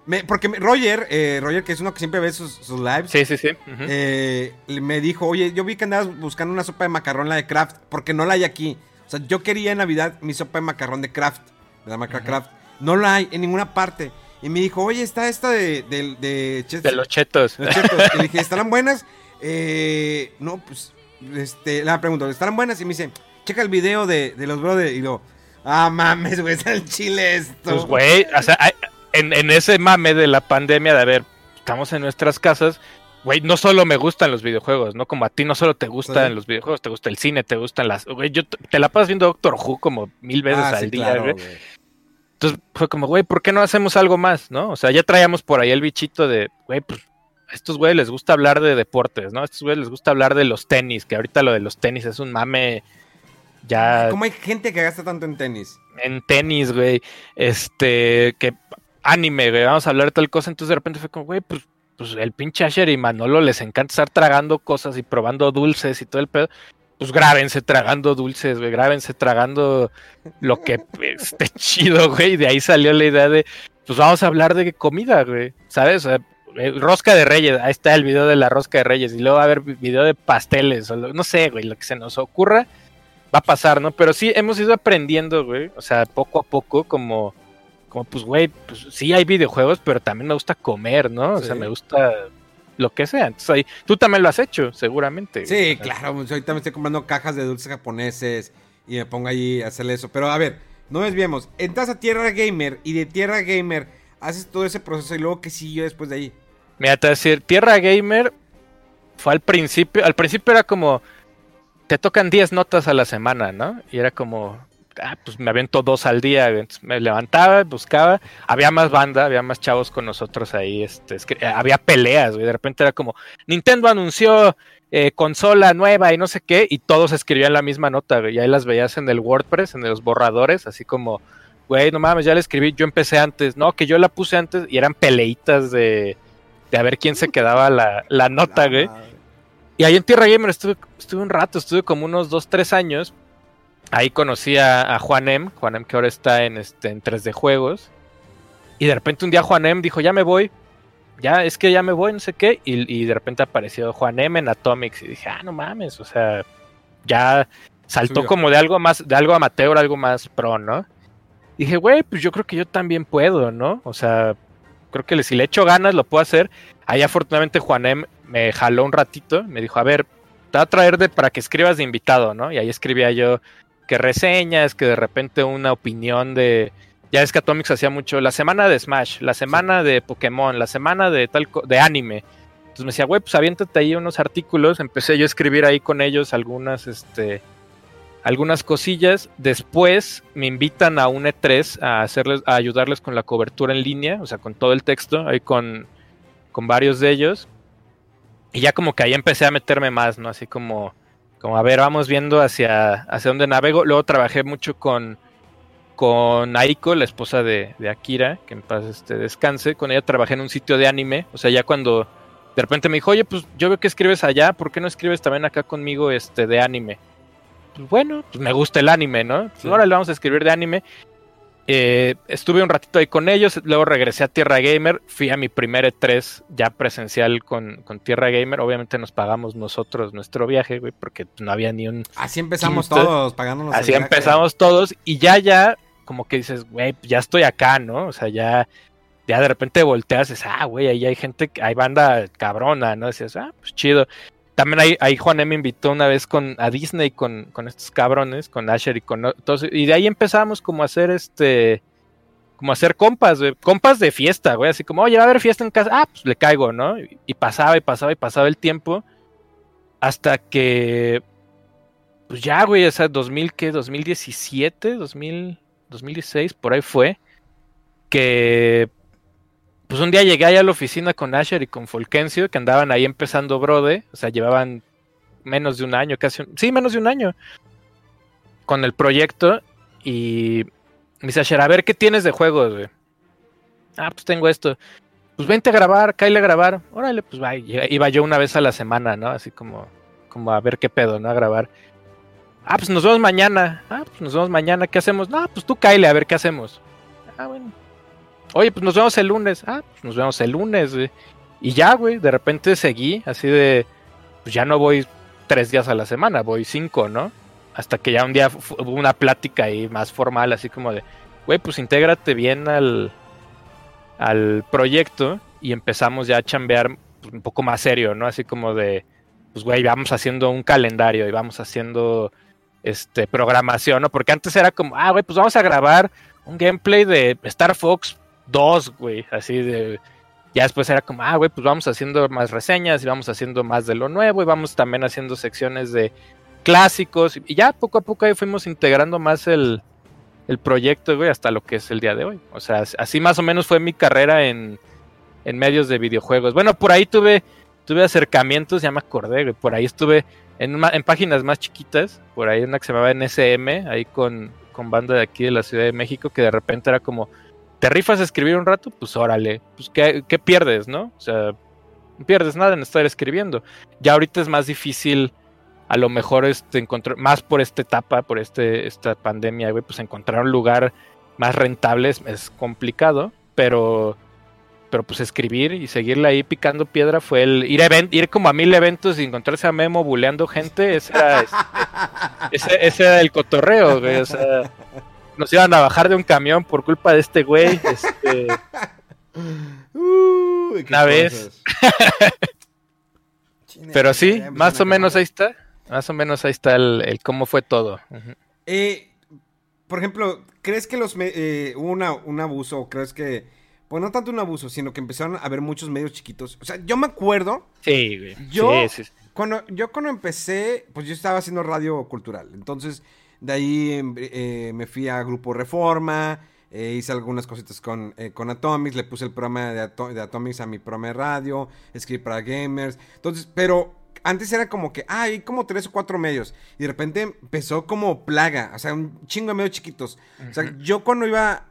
me- porque Roger, eh, Roger, que es uno que siempre ve sus, sus lives, sí, sí, sí. eh, me dijo, oye, yo vi que andabas buscando una sopa de macarrón, la de Kraft, porque no la hay aquí. O sea, yo quería en Navidad mi sopa de macarrón de Kraft, de la marca Kraft. No la hay en ninguna parte. Y me dijo, oye, está esta de, de, de, los chetos. de Chetos. Y le dije, ¿estarán buenas? Eh, no, pues, este, le pregunto, ¿estarán buenas? Y me dice, checa el video de, de los brothers. Y lo, ah, mames, güey, es el chile esto. Pues, güey, o sea, hay- en, en ese mame de la pandemia de, a ver, estamos en nuestras casas, güey, no solo me gustan los videojuegos, ¿no? Como a ti no solo te gustan Sí. los videojuegos, te gusta el cine, te gustan las... Güey, yo te, la pasas viendo Doctor Who como mil veces Ah, al sí, día, claro, güey. güey. Entonces fue como, güey, ¿por qué no hacemos algo más, no? O sea, ya traíamos por ahí el bichito de, güey, pues a estos güeyes les gusta hablar de deportes, ¿no? A estos güeyes les gusta hablar de los tenis, que ahorita lo de los tenis es un mame ya ¿Cómo hay gente que gasta tanto en tenis? en tenis, güey, este, que anime, güey, vamos a hablar de tal cosa, entonces de repente fue como, güey, pues, pues el pinche Asher y Manolo les encanta estar tragando cosas y probando dulces y todo el pedo, pues grábense tragando dulces, güey, grábense tragando lo que esté chido, güey, de ahí salió la idea de, pues vamos a hablar de comida, güey, ¿sabes? Rosca de reyes, ahí está el video de la rosca de reyes, y luego va a haber video de pasteles, no sé, güey, lo que se nos ocurra va a pasar, ¿no? Pero sí hemos ido aprendiendo, güey. O sea, poco a poco, como, como pues, güey, pues sí hay videojuegos, pero también me gusta comer, ¿no? O sea, me gusta lo que sea. Entonces ahí, tú también lo has hecho, seguramente. Sí, claro. pues, Ahorita me estoy comprando cajas de dulces japoneses y me pongo ahí a hacerle eso. Pero a ver, no desviemos. Entras a Tierra Gamer y de Tierra Gamer haces todo ese proceso y luego que siguió después de ahí. Mira, te voy a decir, Tierra Gamer fue al principio, al principio era como, te tocan 10 notas a la semana, ¿no? Y era como, ah, pues me aviento dos al día. Entonces me levantaba, buscaba, había más banda, había más chavos con nosotros ahí, este, eh, había peleas, güey. De repente era como, Nintendo anunció eh, consola nueva y no sé qué, y todos escribían la misma nota, güey. Y ahí las veías en el WordPress, en los borradores, así como, güey, no mames, ya la escribí, yo empecé antes, no, que yo la puse antes, y eran peleitas de, de a ver quién se quedaba la, la nota, güey. Y ahí en Tierra Gamer estuve, estuve un rato, estuve como unos 2, 3 años. Ahí conocí a, a Juan M, Juan M que ahora está en, este, en 3D Juegos. Y de repente un día Juan M dijo, ya me voy. Ya, es que ya me voy, no sé qué. Y, y de repente apareció Juan M en Atomics. Y dije, ah, no mames, o sea, ya saltó Subió. como de algo más, de algo amateur, algo más pro, ¿no? Dije, güey, pues yo creo que yo también puedo, ¿no? O sea, creo que si le echo ganas lo puedo hacer. Ahí afortunadamente Juanem me jaló un ratito, me dijo, a ver, te voy a traer de, para que escribas de invitado, ¿no? Y ahí escribía yo que reseñas, que de repente una opinión de... Ya es que Atomics hacía mucho la semana de Smash, la semana de Pokémon, la semana de tal de anime. Entonces me decía, güey, pues aviéntate ahí unos artículos. Empecé yo a escribir ahí con ellos algunas, este, algunas cosillas. Después me invitan a un E3 a hacerles, a ayudarles con la cobertura en línea, o sea, con todo el texto, ahí con, con varios de ellos. Y ya como que ahí empecé a meterme más, ¿no? Así como, como a ver, vamos viendo hacia, hacia dónde navego. Luego trabajé mucho con, con Aiko, la esposa de, de Akira, que en paz este, descanse. Con ella trabajé en un sitio de anime. O sea, ya cuando de repente me dijo, oye, pues yo veo que escribes allá, ¿por qué no escribes también acá conmigo este de anime? Pues bueno, pues me gusta el anime, ¿no? Pues Sí. ahora le vamos a escribir de anime. Eh, estuve un ratito ahí con ellos, luego regresé a Tierra Gamer, fui a mi primer E3 ya presencial con, con Tierra Gamer, obviamente nos pagamos nosotros nuestro viaje, güey, porque no había ni un... Así empezamos Quinto. todos, pagándonos el Así viaje. empezamos todos y ya, ya, como que dices, güey, pues ya estoy acá, ¿no? O sea, ya, ya de repente volteas y dices, ah, güey, ahí hay gente, hay banda cabrona, ¿no? Decías, ah, pues chido. También ahí, ahí Juan me invitó una vez con, a Disney con, con estos cabrones, con Asher y con todos. Y de ahí empezamos como a hacer este. Como hacer compas, güey. Compas de fiesta, güey. Así como, oye, va a haber fiesta en casa. Ah, pues le caigo, ¿no? Y, pasaba y pasaba y pasaba el tiempo. Hasta que. Pues ya, güey, o sea, 2000, ¿qué? 2017, 2000, 2016, por ahí fue. Que pues un día llegué ahí a la oficina con Asher y con Fulgencio, que andaban ahí empezando Brode, o sea, llevaban menos de un año, casi, sí, menos de un año con el proyecto y me dice Asher, a ver, ¿qué tienes de juegos, güey? Ah, pues tengo esto. Pues vente a grabar, caile a grabar. Órale, pues va. Iba yo una vez a la semana, ¿no? Así como, como a ver qué pedo, ¿no? A grabar. Ah, pues nos vemos mañana. Ah, pues nos vemos mañana. ¿Qué hacemos? No, pues tú caile a ver qué hacemos. Ah, bueno. Oye, pues nos vemos el lunes. Ah, pues nos vemos el lunes, güey. Y ya, güey, de repente seguí así de, pues ya no voy tres días a la semana, voy cinco, ¿no? Hasta que ya un día hubo una plática ahí más formal, así como de, güey, pues intégrate bien al, al proyecto y empezamos ya a chambear pues, un poco más serio, ¿no? Así como de, pues, güey, vamos haciendo un calendario y vamos haciendo, este, programación, ¿no? Porque antes era como, ah, güey, pues vamos a grabar un gameplay de Star Fox dos, güey, así de... Ya después era como, ah, güey, pues vamos haciendo más reseñas y vamos haciendo más de lo nuevo y vamos también haciendo secciones de clásicos y ya poco a poco ahí fuimos integrando más el, el proyecto, güey, hasta lo que es el día de hoy. O sea, así más o menos fue mi carrera en, en medios de videojuegos. Bueno, por ahí tuve, tuve acercamientos, ya me acordé, güey, por ahí estuve en, en páginas más chiquitas, por ahí una que se llamaba NSM, ahí con, con banda de aquí de la Ciudad de México, que de repente era como, ¿Te rifas a escribir un rato? Pues órale. Pues ¿qué, pierdes, no? O sea, no pierdes nada en estar escribiendo. Ya ahorita es más difícil, a lo mejor, este, encontrar, más por esta etapa, por este, esta pandemia, güey, pues encontrar un lugar más rentable es, complicado, pero pero pues escribir y seguirle ahí picando piedra fue el ir ir como a mil eventos y encontrarse a Memo buleando gente, ese era, este, ese, ese, era el cotorreo, güey, o sea, nos iban a bajar de un camión por culpa de este güey. Este, una vez. Pero sí, más o menos ahí está. Más o menos ahí está el, cómo fue todo. Eh, por ejemplo, ¿crees que los eh, hubo un abuso? ¿O crees que.? Pues no tanto un abuso, sino que empezaron a haber muchos medios chiquitos. O sea, yo me acuerdo. Sí, güey. Yo, Cuando, yo cuando empecé, pues yo estaba haciendo radio cultural. Entonces, de ahí em, eh, me fui a Grupo Reforma, eh, hice algunas cositas con, eh, con Atomics, le puse el programa de, Atomics a mi programa de radio, escribí para gamers. Entonces, pero antes era como que, ah, hay como tres o cuatro medios. Y de repente empezó como plaga, o sea, un chingo de medios chiquitos. O sea, yo cuando iba,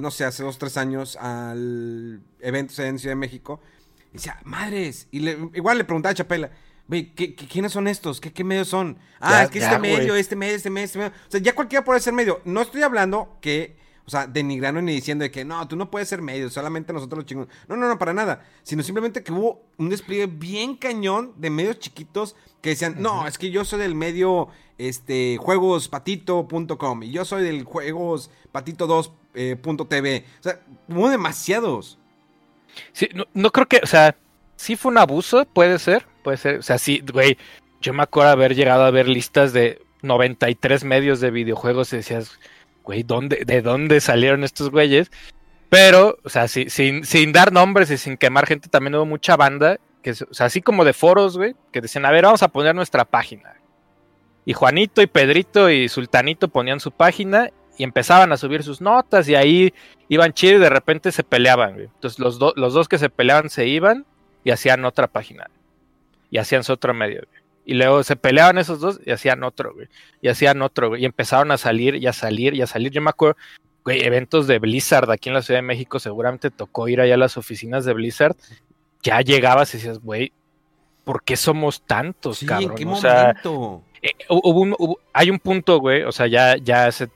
no sé, hace dos, tres años al evento en Ciudad de México, decía, madres. Y igual le preguntaba a Chapela, quiénes son estos? ¿Qué, medios son? Ah, es que este medio, este medio, este medio, este medio. O sea, ya cualquiera puede ser medio. No estoy hablando que, o sea, denigrando ni diciendo de que no, tú no puedes ser medio, solamente nosotros los chingos. No, no, no, para nada. Sino simplemente que hubo un despliegue bien cañón de medios chiquitos que decían, no, es que yo soy del medio este, juegospatito.com y yo soy del juegospatito2.tv. Eh, o sea, hubo demasiados. Sí, no, no creo que, o sea, sí fue un abuso, puede ser, puede ser. O sea, sí, güey, yo me acuerdo haber llegado a ver listas de 93 medios de videojuegos y decías, güey, ¿dónde, ¿de dónde salieron estos güeyes? Pero, o sea, sin, sin dar nombres y sin quemar gente, también hubo mucha banda, que, o sea, así como de foros, güey, que decían, a ver, vamos a poner nuestra página. Y Juanito y Pedrito y Sultanito ponían su página y empezaban a subir sus notas y ahí iban chido y de repente se peleaban. Entonces los, los dos que se peleaban se iban y hacían otra página y hacían su otro medio, Y luego se peleaban esos dos y hacían otro, güey. Y hacían otro, güey. Y empezaron a salir y a salir y a salir. Yo me acuerdo, güey, eventos de Blizzard aquí en la Ciudad de México, seguramente tocó ir allá a las oficinas de Blizzard. Ya llegabas y decías, güey, ¿por qué somos tantos, cabrón? ¿en qué momento? Eh, hubo hay un punto, güey, o sea, ya, ya hace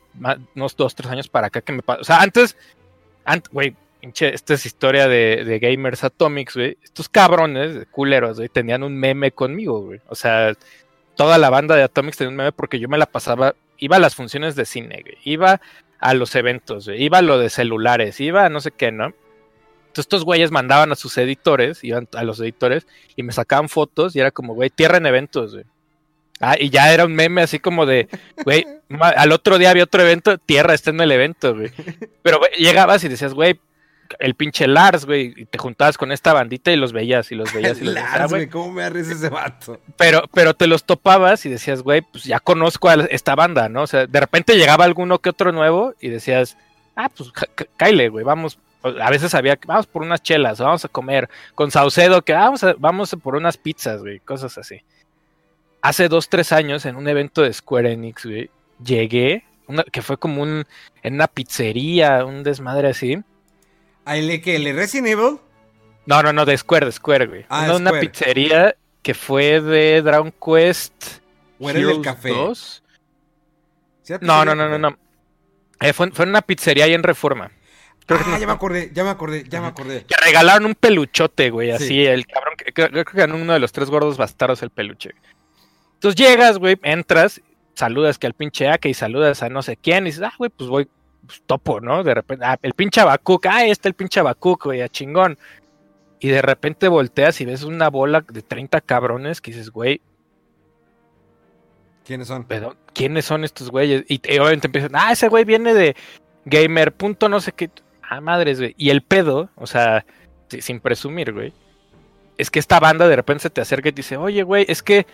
unos dos, tres años para acá que me pasa. O sea, antes, güey, esta es historia de, Gamers Atomics, güey. Estos cabrones, culeros, güey, tenían un meme conmigo, güey. O sea, toda la banda de Atomics tenía un meme porque yo me la pasaba, iba a las funciones de cine, güey. Iba a los eventos, güey. Iba a lo de celulares, iba a no sé qué, ¿no? Entonces estos güeyes mandaban a sus editores, iban a los editores, y me sacaban fotos y era como, güey, tierra en eventos, güey. Ah, y ya era un meme así como de, güey, al otro día había otro evento, tierra está en el evento, güey. Pero llegabas y decías, güey, el pinche Lars, güey, y te juntabas con esta bandita y los veías y los veías y los Lars, ah, güey, ¿cómo me arriesga ese vato? Pero, pero te los topabas y decías, güey, pues ya conozco a esta banda, ¿no? O sea, de repente llegaba alguno que otro nuevo y decías, ah, pues Kyle, güey, vamos. A veces había, vamos por unas chelas, vamos a comer. Con Saucedo, que vamos, a, vamos por unas pizzas, güey, cosas así. Hace dos, tres años, en un evento de Square Enix, güey, llegué, que fue como un, en una pizzería, un desmadre así ¿El que el Resident Evil? No, no, no, de Square, de Square, güey. Ah, una, pizzería que fue de Dragon Quest. ¿O era el café? No, no, no, no, no. Eh, fue, fue, una pizzería ahí en Reforma. ah, ya me acordé, ya me acordé, ya me acordé. Que regalaron un peluchote, güey, así, el cabrón, creo, creo que ganó uno de los tres gordos bastardos el peluche. Entonces llegas, güey, entras, saludas que al pinche Ake y saludas a no sé quién, y dices, ah, güey, pues voy pues, topo, ¿no? De repente, ah, el pinche Bakuk, ah, está el pinche Bakuk, güey, a chingón. Y de repente volteas y ves una bola de 30 cabrones que dices, güey. ¿Quiénes son? Pero, ¿quiénes son estos güeyes? Y, obviamente empiezan, ah, ese güey viene de gamer, punto no sé qué. Ah, madres, güey. Y el pedo, o sea, sin presumir, güey. Es que esta banda de repente se te acerca y te dice, oye, güey, es que,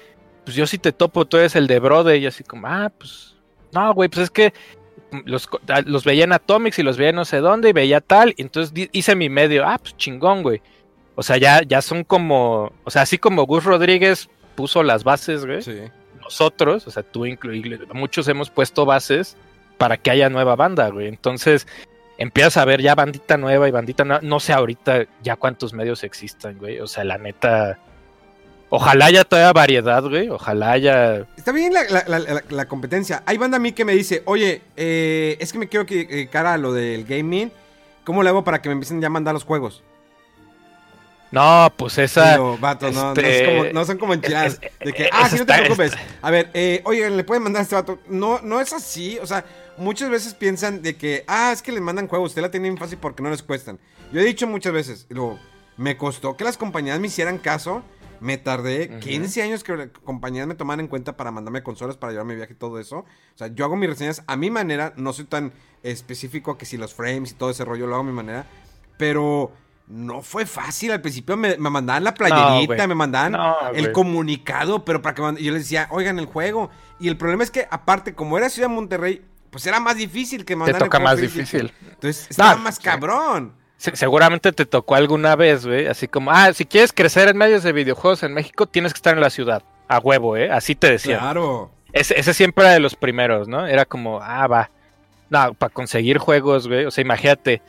pues yo sí te topo, tú eres el de Brode. Y así como, ah, pues, no, güey, pues es que los, los veía en Atomics y los veía no sé dónde y veía tal, y entonces hice mi medio, ah, pues chingón, güey. O sea, ya, ya son como, o sea, así como Gus Rodríguez puso las bases, güey. Nosotros, o sea, tú incluido, muchos hemos puesto bases para que haya nueva banda, güey. Entonces, empiezas a ver ya bandita nueva y bandita nueva. No sé ahorita ya cuántos medios existan, güey. O sea, la neta, Ojalá haya toda variedad, güey. Ojalá haya. Está bien la, competencia. Hay banda a mí que me dice, oye, eh, es que me quiero que cara a lo del gaming. ¿Cómo le hago para que me empiecen ya a mandar los juegos? No, pues esa. no, vato, no, este, no, son como enchiladas. de que, ah, sí, no te preocupes. A ver, eh, oye, le pueden mandar a este vato. No, no es así. O sea, muchas veces piensan de que, ah, es que les mandan juegos. Usted la tienen fácil porque no les cuestan. Yo he dicho muchas veces, luego, me costó que las compañías me hicieran caso me tardé 15 años que compañías me tomaran en cuenta para mandarme consolas, para llevarme viaje y todo eso. O sea, yo hago mis reseñas a mi manera, no soy tan específico que si los frames y todo ese rollo lo hago a mi manera, pero no fue fácil. Al principio me, mandaban la playerita, me mandaban el comunicado, pero para que yo les decía, oigan el juego. Y el problema es que, aparte, como era Ciudad Monterrey, pues era más difícil que mandar Te toca más difícil. Entonces, estaba más cabrón seguramente te tocó alguna vez, güey, así como, ah, si quieres crecer en medios de videojuegos en México, tienes que estar en la ciudad, a huevo, ¿eh? Así te decía. Claro. Ese, ese siempre era de los primeros, ¿no? Era como, ah, va. No, para conseguir juegos, güey, o sea, imagínate,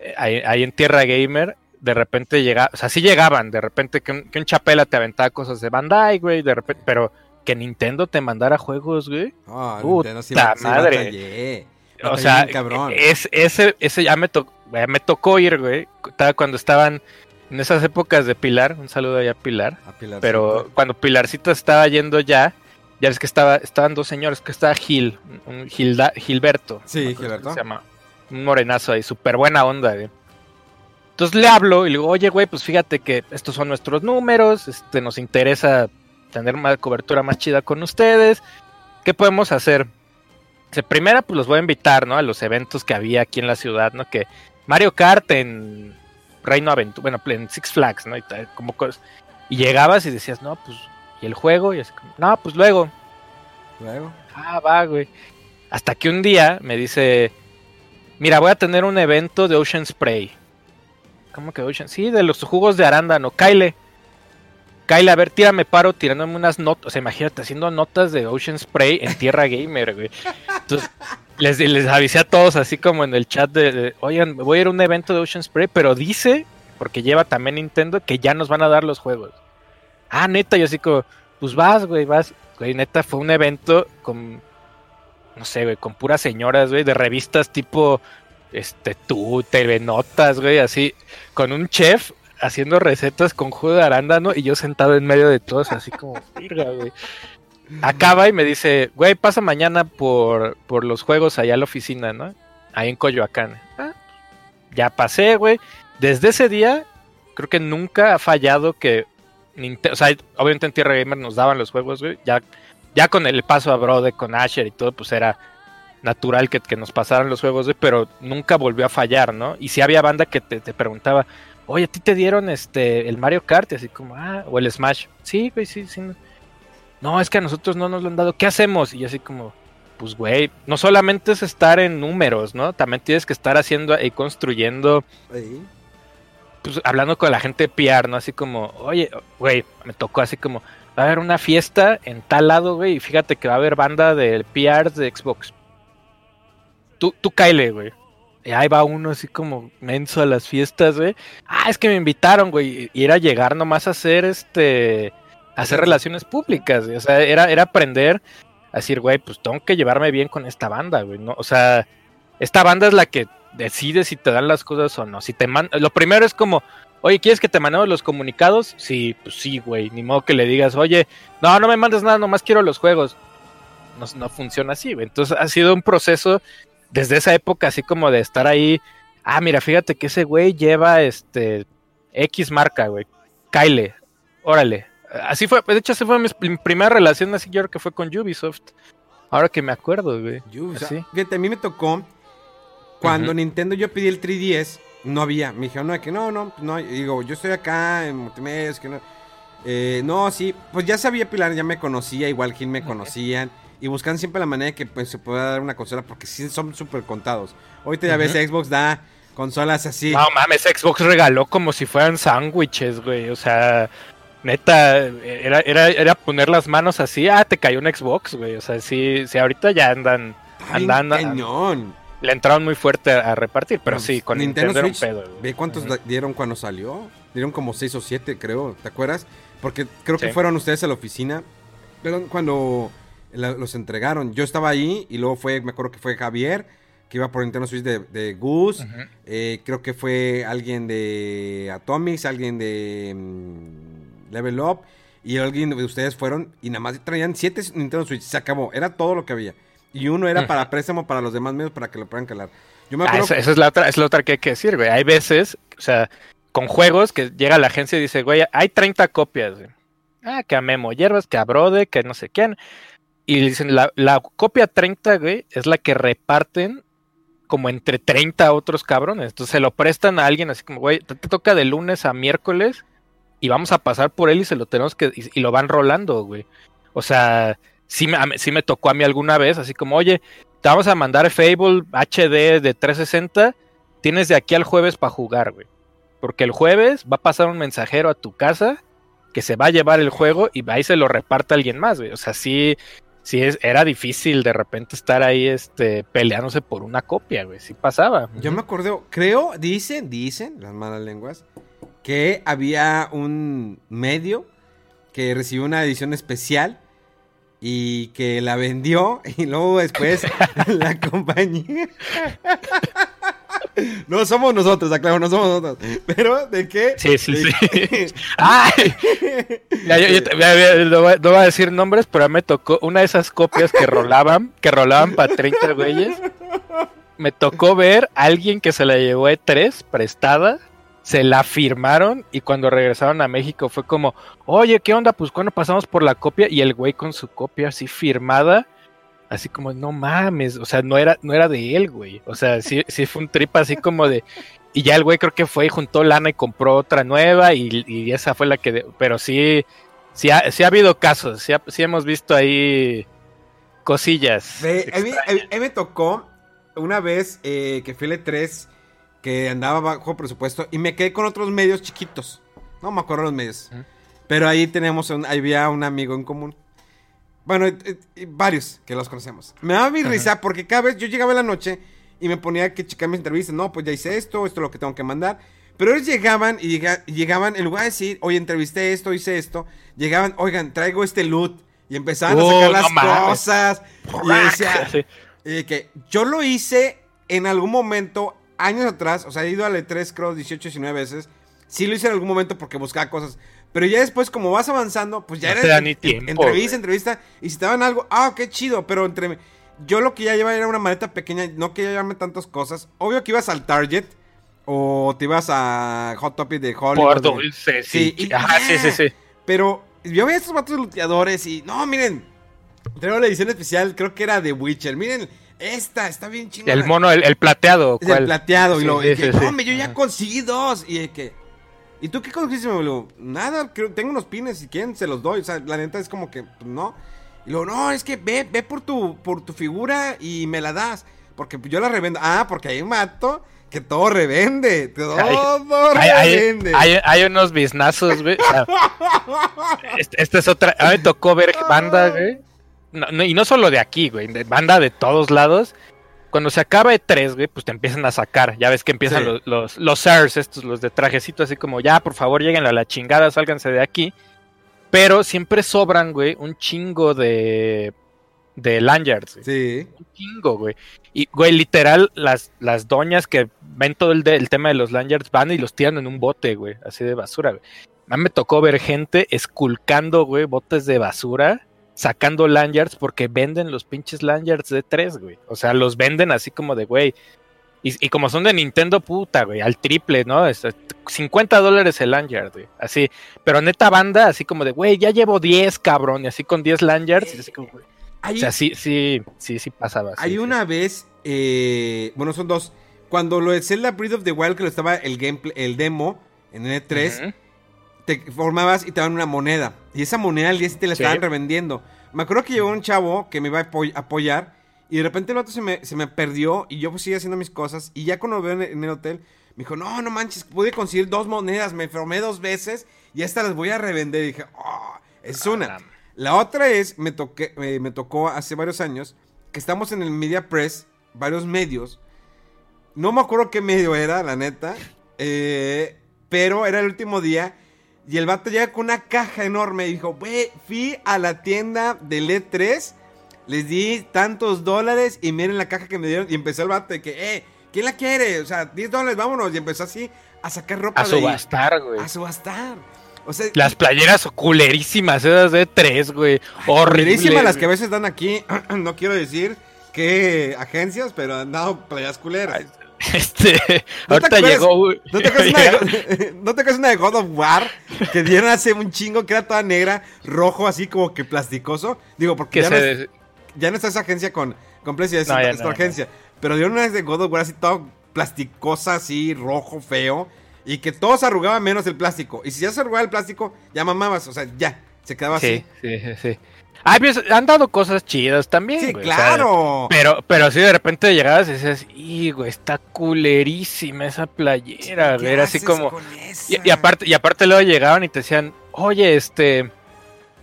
eh, ahí, en Tierra Gamer, de repente llega, o sea, sí llegaban, de repente que un, Chapela te aventaba cosas de Bandai, güey, de repente, pero que Nintendo te mandara juegos, güey. Ah, Puta madre. o sea, cabrón. Es, ese, ese ya me tocó me tocó ir, güey, cuando estaban en esas épocas de Pilar, un saludo allá a Pilar, pero cuando Pilarcito estaba yendo ya, ya ves que estaba, estaban dos señores, que estaba Gil, un Gilberto. Sí, Gilberto. Se llama, un morenazo ahí, súper buena onda, güey. Entonces le hablo y le digo, oye, güey, pues fíjate que estos son nuestros números, este, nos interesa tener más cobertura más chida con ustedes. ¿Qué podemos hacer? De primera, pues los voy a invitar, ¿no? A los eventos que había aquí en la ciudad, ¿no? Que Mario Kart en Reino Aventura, bueno, en Six Flags, ¿no? Y como cosas. Y llegabas y decías, no, pues, ¿y el juego? Y así como, no, pues luego. Luego. Ah, va, güey. Hasta que un día me dice, mira, voy a tener un evento de Ocean Spray. ¿Cómo que Ocean? Sí, de los jugos de arándano. Kyle. Kyle, a ver, tírame paro tirándome unas notas. O sea, imagínate, haciendo notas de Ocean Spray en Tierra Gamer, güey. Entonces, les, les avisé a todos así como en el chat de, oigan, voy a ir a un evento de Ocean Spray, pero dice, porque lleva también Nintendo, que ya nos van a dar los juegos. Ah, neta, yo así como, pues vas, güey, vas. Güey, neta, fue un evento con, no sé, güey, con puras señoras, güey, de revistas tipo, este, tú, TV Notas, güey, así, con un chef haciendo recetas con jugo de arándano y yo sentado en medio de todos, así como, güey acaba y me dice, güey, pasa mañana por, los juegos allá a la oficina, ¿no? Ahí en Coyoacán. Ah, ya pasé, güey. desde ese día, creo que nunca ha fallado que Nintendo, o sea, obviamente en Tierra Gamer nos daban los juegos, güey, ya, ya con el paso a Brode, con Asher y todo, pues era natural que, que nos pasaran los juegos, güey, pero nunca volvió a fallar, ¿no? Y si había banda que te, te preguntaba, oye, a ti te dieron este el Mario Kart, y así como, ah, o el Smash. Sí, güey, sí, sí. No, es que a nosotros no nos lo han dado. ¿Qué hacemos? Y así como, pues, güey, no solamente es estar en números, ¿no? También tienes que estar haciendo y construyendo. Pues hablando con la gente de PR, ¿no? Así como, oye, güey, me tocó así como, va a haber una fiesta en tal lado, güey, y fíjate que va a haber banda de PR de Xbox. Tú, tú caile, güey. Y ahí va uno así como menso a las fiestas, güey. Ah, es que me invitaron, güey. Y era llegar nomás a hacer este. Hacer relaciones públicas. O sea, era, era aprender a decir, güey, pues tengo que llevarme bien con esta banda, güey. ¿no? O sea, esta banda es la que decide si te dan las cosas o no. Si te man... Lo primero es como, oye, ¿quieres que te mandemos los comunicados? Sí, pues sí, güey. Ni modo que le digas, oye, no, no me mandes nada, nomás quiero los juegos. No, no funciona así, güey. Entonces ha sido un proceso desde esa época, así como de estar ahí. Ah, mira, fíjate que ese güey lleva este X marca, güey. Kyle, órale. Así fue, de hecho, esa fue mi, primera relación, así yo creo que fue con Ubisoft. Ahora que me acuerdo, güey. fíjate, a mí me tocó cuando Nintendo yo pedí el 3DS, no había. Me dijeron, no, que no, no, no. digo, yo estoy acá en multimedia, que no. Eh, no, sí, pues ya sabía Pilar, ya me conocía, igual Gil me conocían y buscan siempre la manera de que pues, se pueda dar una consola porque sí son súper contados. Ahorita ya ves, Xbox da consolas así. No mames, Xbox regaló como si fueran sándwiches, güey. O sea, neta, era, era, era poner las manos así, ah, te cayó un Xbox, güey. O sea, sí, sí ahorita ya andan, andando. Cañón. Le entraron muy fuerte a, repartir, pero sí, con Nintendo, Nintendo Switch, era un pedo. Ve cuántos dieron cuando salió. Dieron como 6 o 7, creo. ¿Te acuerdas? Porque creo que fueron ustedes a la oficina. Perdón, cuando los entregaron. Yo estaba ahí y luego fue, me acuerdo que fue Javier, que iba por Nintendo Switch de, de Goose. Eh, creo que fue alguien de Atomics, alguien de mm, Level Up. Y alguien de ustedes fueron y nada más traían siete Nintendo Switch. Se acabó. Era todo lo que había. Y uno era para préstamo para los demás medios para que lo puedan calar. Yo me ah, acuerdo... esa, es la otra, es la otra que hay que decir, güey. Hay veces, o sea, con juegos que llega la agencia y dice, güey, hay 30 copias, Ah, que a Memo Hierbas, que a Brode, que no sé quién. Y dicen, la, copia 30, güey, es la que reparten como entre 30 otros cabrones. Entonces se lo prestan a alguien así como, güey, te, toca de lunes a miércoles y vamos a pasar por él y se lo tenemos que... Y, lo van rolando, güey. O sea, sí me, sí me tocó a mí alguna vez, así como, oye, te vamos a mandar Fable HD de 360, tienes de aquí al jueves para jugar, güey. Porque el jueves va a pasar un mensajero a tu casa que se va a llevar el juego y ahí se lo reparte a alguien más, güey. O sea, sí, sí es, era difícil de repente estar ahí este, peleándose por una copia, güey. Sí pasaba. Yo me acuerdo, creo, dicen, dicen las malas lenguas, que había un medio que recibió una edición especial y que la vendió y luego después la compañía no somos nosotros, aclaro, no somos nosotros. Pero, ¿de qué? Sí, sí, sí. ¡Ay! no, voy a decir nombres, pero me tocó una de esas copias que rolaban, que rolaban para 30 güeyes. Me tocó ver a alguien que se la llevó de 3 prestada, se la firmaron y cuando regresaron a México fue como, oye, ¿qué onda? Pues cuando pasamos por la copia y el güey con su copia así firmada así como, no mames, o sea, no era, no era de él, güey. O sea, sí, sí fue un trip así como de. Y ya el güey creo que fue y juntó lana y compró otra nueva y, esa fue la que... pero sí, sí ha, sí ha habido casos, sí, sí, hemos visto ahí cosillas. a, mí, me tocó una vez eh, que fui 3 que andaba bajo presupuesto y me quedé con otros medios chiquitos. No me acuerdo los medios. Pero ahí tenemos había un amigo en común bueno, varios que los conocemos. Me daba mi risa porque cada vez yo llegaba en la noche y me ponía que checar mis entrevistas. No, pues ya hice esto, esto es lo que tengo que mandar. Pero ellos llegaban y llegaban, en lugar de decir, oye, entrevisté esto, hice esto, llegaban, oigan, traigo este loot. Y empezaban a sacar las cosas. Y decía, que yo lo hice en algún momento, años atrás, o sea, he ido a E3, creo, 18, 19 veces. Sí lo hice en algún momento porque buscaba cosas. Pero ya después, como vas avanzando, pues ya era entrevista, entrevista. Y si te daban algo, ah, qué chido. Pero entre. Yo lo que ya llevaba era una maleta pequeña, no quería llevarme tantas cosas. Obvio que ibas al Target O te ibas a Hot Topic de Hollywood. Por dulce, sí. Sí, y- Ajá, sí, sí, sí. Pero yo veía estos vatos luteadores y. No, miren. Traigo la edición especial, creo que era de Witcher. Miren, esta está bien chingona. El mono, el, el plateado. El plateado. y lo. sí, y que, sí. "Hombre, yo ya conseguí dos. Y de que. ¿Y tú qué conseguiste? Me digo, nada, creo, tengo unos pines. Si quieren, se los doy. O sea, la neta es como que, pues, no. Y luego, no, es que ve, ve por tu, por tu figura y me la das. Porque yo la revendo. Ah, porque hay un mato que todo revende. Todo Hay, revende. hay- hay unos biznazos, güey. O sea, este- esta es otra. A mí me tocó ver banda, güey. No, no, y no solo de aquí, güey. De banda de todos lados. Cuando se acaba de tres, güey, pues te empiezan a sacar. Ya ves que empiezan Sí. los, los, los sirs, estos, los de trajecito, así como, ya, por favor, lleguen a la chingada, sálganse de aquí. Pero siempre sobran, güey, un chingo de. de lanyards. güey. Sí. Un chingo, güey. Y, güey, literal, las, las doñas que ven todo el, de- el tema de los lanyards van y los tiran en un bote, güey, así de basura, güey. A mí me tocó ver gente esculcando, güey, botes de basura, sacando lanyards porque venden los pinches lanyards de tres, güey. O sea, los venden así como de, güey. Y, y como son de Nintendo, puta, güey, al triple, ¿no? Es, eh, 50 dólares el lanyard, güey. Así. Pero neta banda, así como de, güey, ya llevo 10, cabrón. Y así con 10 lanyards. Y así como, güey. Hay, O sea, sí, sí, sí, sí pasaba. sí, hay sí. una vez. eh, bueno, son dos. Cuando lo de Zelda Breath of the Wild, que lo estaba el gameplay, el demo en N3. Ujú. Te formabas y te daban una moneda. Y esa moneda al día siguiente la Sí. estaban revendiendo. Me acuerdo que llegó un chavo que me iba a apoy- apoyar. Y de repente el vato se me, se me perdió. Y yo pues seguía haciendo mis cosas. Y ya cuando lo veo en, en el hotel, me dijo: No, no manches, pude conseguir dos monedas. Me formé dos veces. Y estas las voy a revender. Y dije: Oh, es una. Ah, La otra es: me, toqué, eh, me tocó hace varios años. Que estamos en el Media Press. Varios medios. No me acuerdo qué medio era, la neta. eh, pero era el último día. Y el vato llega con una caja enorme y dijo, güey, fui a la tienda del E3, les di tantos dólares y miren la caja que me dieron. Y empezó el vato de que, eh, ¿quién la quiere? O sea, 10 dólares, vámonos. Y empezó así a sacar ropa A subastar, güey. A subastar. O sea, Las playeras culerísimas, esas de tres, güey. Horrible. culerísimas las que a veces dan aquí. no quiero decir qué agencias, pero han dado playas culeras. Este, ¿No te ahorita acuerdas? llegó. ¿No te, de, ¿No te acuerdas una de God of War? Que dieron hace un chingo que era toda negra, rojo, así como que plasticoso. Digo, porque que ya, no, es- ya no está esa agencia con, con Play, es No, otra agencia. Pero dieron una de God of War así todo plasticosa, así, rojo, feo. Y que todo se arrugaba menos el plástico. Y si ya se arrugaba el plástico, ya mamabas. O sea, ya, se quedaba sí, así. sí, sí, sí. Ay, pues, han dado cosas chidas también. Sí, güey, o sea, claro. pero, pero sí, de repente llegabas y decías, y güey, está culerísima esa playera, ¿Qué güey. Era así como. Y, aparte, y aparte luego llegaban y te decían, oye, este,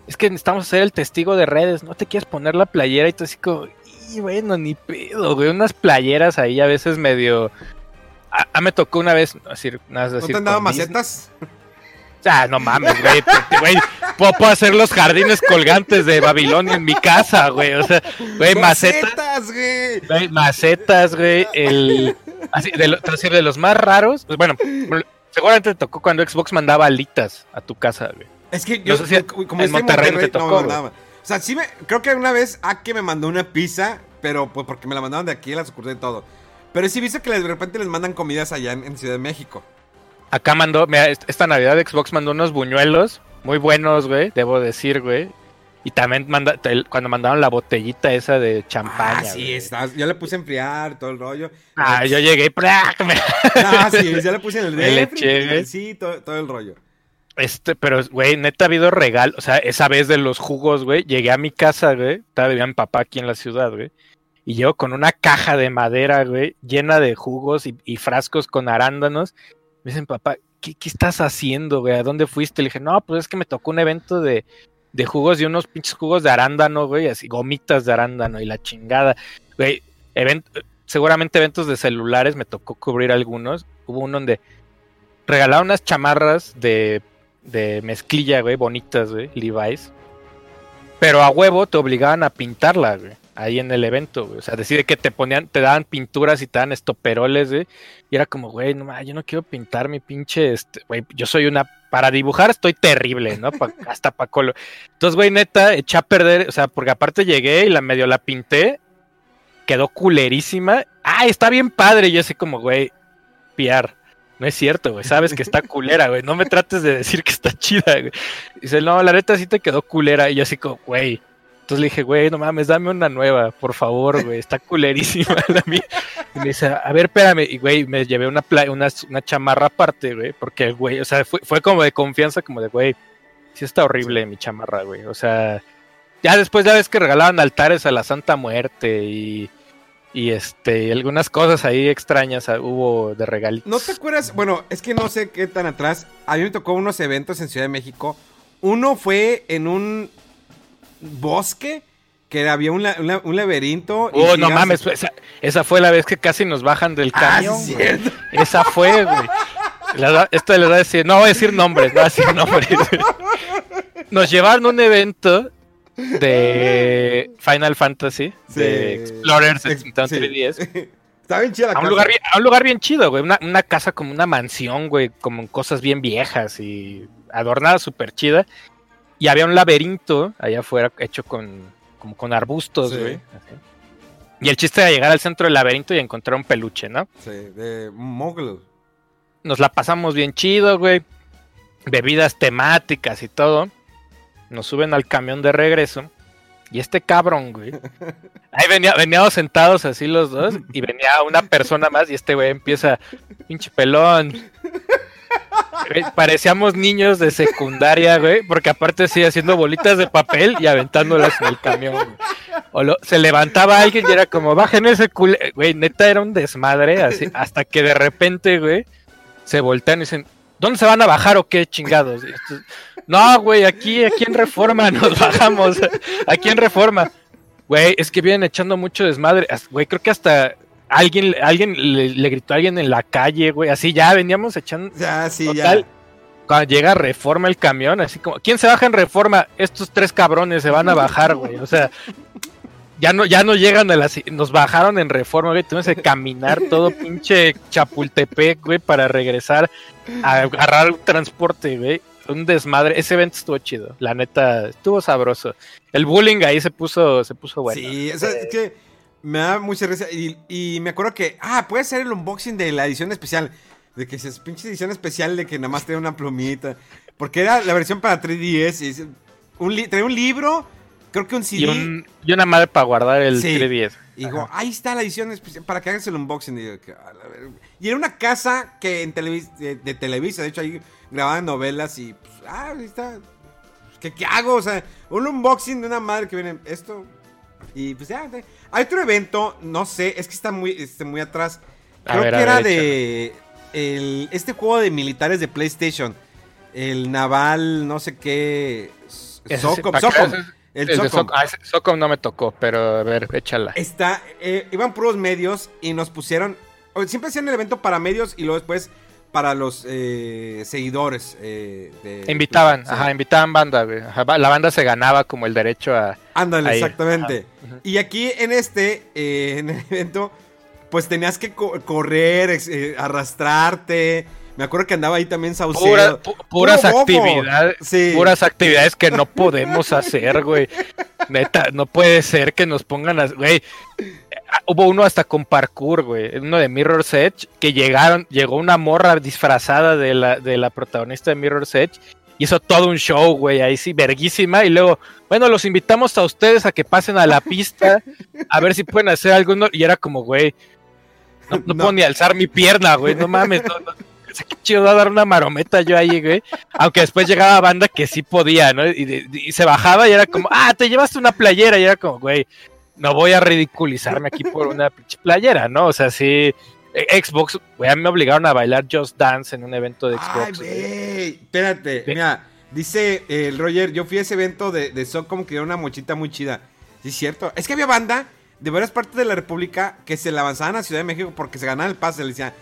es que necesitamos hacer el testigo de redes, ¿no te quieres poner la playera? Y tú así como, y bueno, ni pedo, güey, unas playeras ahí a veces medio... A, a me tocó una vez, decir, nada, ¿No te han dado macetas? Ah, no mames, güey, güey, puedo, hacer los jardines colgantes de Babilonia en mi casa, güey, o sea, güey, macetas, ¡Macetas, güey! Güey, macetas, güey, el... Así, de, lo- los más raros, pues bueno, seguramente te tocó cuando Xbox mandaba alitas a tu casa, güey. Es que yo, No sé si como en estoy Monterrey te no tocó, mandaba. O sea, sí me, creo que una vez Ake me mandó una pizza, pero pues porque me la mandaron de aquí, la sucursal y todo. Pero sí he visto que de repente les mandan comidas allá en, en Ciudad de México. Acá mandó, mira, est- esta Navidad Xbox mandó unos buñuelos muy buenos, güey, debo decir, güey. Y también manda, cuando mandaron la botellita esa de champaña. ah, sí, está. Yo le puse a enfriar todo el rollo. Ah, yo llegué y Ah, sí, ya le puse en el güey. Sí, todo, todo el rollo. Este, pero, güey, neta ha habido regal. O sea, esa vez de los jugos, güey, llegué a mi casa, güey. Estaba vivía mi papá aquí en la ciudad, güey. Y llego con una caja de madera, güey, llena de jugos y, y frascos con arándanos. Me dicen, papá, ¿qué, qué estás haciendo, güey? ¿A dónde fuiste? Le dije, no, pues es que me tocó un evento de, de jugos y unos pinches jugos de arándano, güey, así, gomitas de arándano y la chingada. Güey, event- seguramente eventos de celulares me tocó cubrir algunos. Hubo uno donde regalaron unas chamarras de, de mezclilla, güey, bonitas, güey, Levi's. Pero a huevo te obligaban a pintarla, güey. Ahí en el evento, güey. O sea, decide que te ponían, te daban pinturas y te daban estoperoles, güey. Y era como, güey, no, yo no quiero pintar mi pinche, este, güey, yo soy una, para dibujar estoy terrible, ¿no? Hasta pa' colo. Entonces, güey, neta, eché a perder, o sea, porque aparte llegué y la medio la pinté, quedó culerísima. ¡Ay, está bien padre! Yo así como, güey, piar. No es cierto, güey. Sabes que está culera, güey. No me trates de decir que está chida, güey. Dice, no, la neta sí te quedó culera. Y yo así como, güey. Entonces le dije, güey, no mames, dame una nueva, por favor, güey. Está culerísima la mía. Y me dice, a ver, espérame. Y, güey, me llevé una, una, una chamarra aparte, güey. Porque, güey, o sea, fue, fue como de confianza, como de, güey, sí está horrible mi chamarra, güey. O sea, ya después ya ves que regalaban altares a la Santa Muerte y y este algunas cosas ahí extrañas ah, hubo de regalitos. ¿No te acuerdas? Bueno, es que no sé qué tan atrás. A mí me tocó unos eventos en Ciudad de México. Uno fue en un bosque que había un, laberinto. Oh, no mames, esa, fue la vez que casi nos bajan del ah, camión. esa fue, güey. esto les va a decir, no voy a decir nombres, no voy a decir nombres. Nos llevaron a un evento de Final Fantasy, de Explorers Ex 3DS. Está bien chida la a un, lugar a un lugar bien chido, güey. Una, una, casa como una mansión, güey, como cosas bien viejas y adornada súper chida. Y había un laberinto allá afuera hecho con, como con arbustos, güey. Y el chiste era llegar al centro del laberinto y encontrar un peluche, ¿no? Sí, de Mogul. Nos la pasamos bien chido, güey. Bebidas temáticas y todo nos suben al camión de regreso. Y este cabrón, güey. Ahí venía, veníamos sentados así los dos. Y venía una persona más. Y este güey empieza, pinche pelón. Parecíamos niños de secundaria, güey. Porque aparte sí, haciendo bolitas de papel y aventándolas en el camión. O se levantaba alguien y era como, bajen ese culé. Güey, neta era un desmadre. Así, hasta que de repente, güey, se voltean y dicen, ¿dónde se van a bajar o qué chingados? No, güey, aquí, aquí en Reforma nos bajamos. Aquí en Reforma. Güey, es que vienen echando mucho desmadre. Güey, creo que hasta alguien, alguien le, gritó a alguien en la calle, güey. Así ya veníamos echando. Ya, sí, ya. Cuando llega Reforma el camión, así como, ¿quién se baja en Reforma? Estos tres cabrones se van a bajar, güey. O sea, ya no, ya no llegan a las. Nos bajaron en Reforma, güey. Tuvimos que caminar todo pinche Chapultepec, güey, para regresar a agarrar un transporte, güey un desmadre. Ese evento estuvo chido. La neta, estuvo sabroso. El bullying ahí se puso, se puso bueno. Sí, es que me da mucha risa. Y, me acuerdo que, ah, puede ser el unboxing de la edición especial. De que es pinche edición especial de que nada más tenía una plumita. Porque era la versión para 3DS. Y un traía un libro, creo que un CD. Y, una madre para guardar el 3DS. Y digo, ahí está la edición especial para que hagas el unboxing. Y, era una casa que en de, de Televisa, de hecho ahí grababan novelas y pues, ah, ahí está. ¿Qué, ¿Qué, hago? O sea, un unboxing de una madre que viene esto. Y pues ya, hay otro evento, no sé, es que está muy, este, muy atrás. Creo que era de el, este juego de militares de PlayStation. El naval, no sé qué. Socom. Socom. El, el Socom. Ah, Socom no me tocó, pero a ver, échala. Está, eh, iban puros medios y nos pusieron. Siempre hacían el evento para medios y luego después para los eh, seguidores. Eh, invitaban, ajá, invitaban banda, La banda se ganaba como el derecho a. Ándale, exactamente. Y aquí en este, eh, en el evento, pues tenías que correr, arrastrarte. Me acuerdo que andaba ahí también Saucedo. puras actividades. Puras actividades que no podemos hacer, güey. Neta, no puede ser que nos pongan a. Güey, hubo uno hasta con parkour, güey. Uno de Mirror's Edge. Que llegaron, llegó una morra disfrazada de la, de la protagonista de Mirror's Edge. Hizo todo un show, güey, ahí sí, verguísima. Y luego, bueno, los invitamos a ustedes a que pasen a la pista. A ver si pueden hacer alguno. Y era como, güey. No, puedo ni alzar mi pierna, güey. No mames. No, qué chido va a dar una marometa yo ahí, güey. Aunque después llegaba banda que sí podía, ¿no? Y, y, se bajaba y era como, ah, te llevaste una playera. Y era como, güey, no voy a ridiculizarme aquí por una playera, ¿no? O sea, sí. E, Xbox, güey, a mí me obligaron a bailar Just Dance en un evento de Xbox. Ay, espérate, mira, dice el Roger, yo fui a ese evento de, de como que era una mochita muy chida. Sí, es cierto. Es que había banda de varias partes de la República que se la avanzaban a Ciudad de México porque se ganaba el pase, le decían.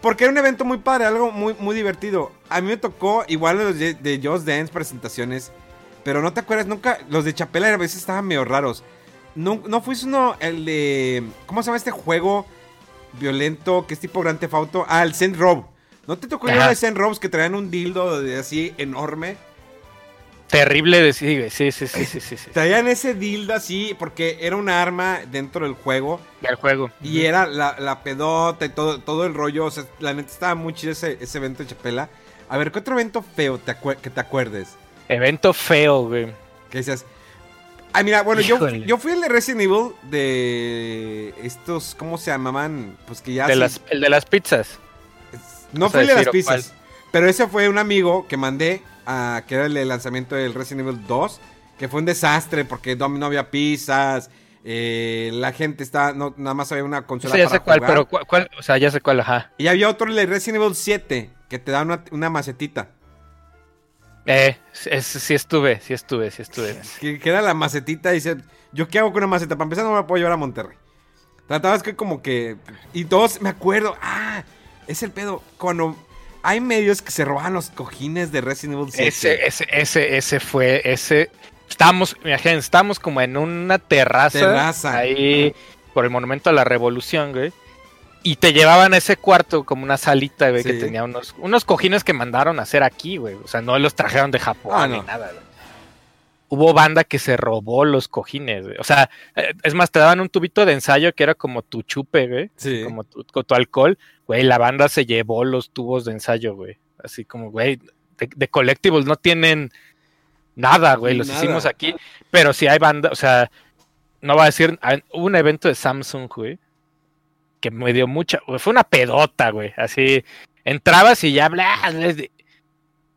Porque era un evento muy padre, algo muy, muy divertido. A mí me tocó igual los de, de Just Dance presentaciones, pero no te acuerdas nunca, los de Chapela a veces estaban medio raros. ¿No, no fuiste uno, el de. ¿Cómo se llama este juego violento que es tipo Grand Theft Auto? Ah, el Zen Rob. ¿No te tocó uno de Zen Robs que traían un dildo de así enorme? terrible de sí. Sí, sí, sí, sí, sí. Traían ese dildo así, porque era un arma dentro del juego. Del juego. Y era la, la pedota y todo, todo el rollo. O sea, la neta estaba muy chido ese, ese evento de Chapela. A ver, ¿qué otro evento feo te que te acuerdes? Evento feo, güey. Que decías. Ay, mira, bueno, yo, Híjole. yo fui el de Resident Evil de estos, ¿cómo se llamaban? Pues que ya. De sí- las, el de las pizzas. No fui a el de las ¿o cuál? pizzas. Pero ese fue un amigo que mandé a que era el de lanzamiento del Resident Evil 2. Que fue un desastre porque no, no había pizzas. eh, la gente está. No, nada más había una consola Sí, ya para sé cuál, jugar. pero ¿cuál, cuál? O sea, ya sé cuál, ajá. Y había otro, el de Resident Evil 7, que te da una, una macetita. Eh, es- sí estuve, sí estuve, sí estuve. Que, que era la macetita y dice, ¿yo qué hago con una maceta? Para empezar no me la puedo llevar a Monterrey. Tratabas que como que... Y todos, me acuerdo, ah, es el pedo. Cuando hay medios que se roban los cojines de Resident Evil 7. Ese, ese, ese, ese fue, ese. Estábamos, imagínense, estábamos como en una terraza. Terraza. Ahí, por el Monumento a la Revolución, güey. Y te llevaban a ese cuarto como una salita, güey, que Sí. tenía unos, unos cojines que mandaron a hacer aquí, güey. O sea, no los trajeron de Japón Ah, ni no. nada, güey. Hubo banda que se robó los cojines, güey. O sea, eh, es más, te daban un tubito de ensayo que era como tu chupe, güey. Sí. Como tu, alcohol. Güey, la banda se llevó los tubos de ensayo, güey. Así como, güey, de, de collectibles no tienen nada, güey. Los Nada. hicimos aquí. Pero si hay banda, o sea, no va a decir, hubo un evento de Samsung, güey, que me dio mucha, güey, fue una pedota, güey. Así, entrabas y ya hablas.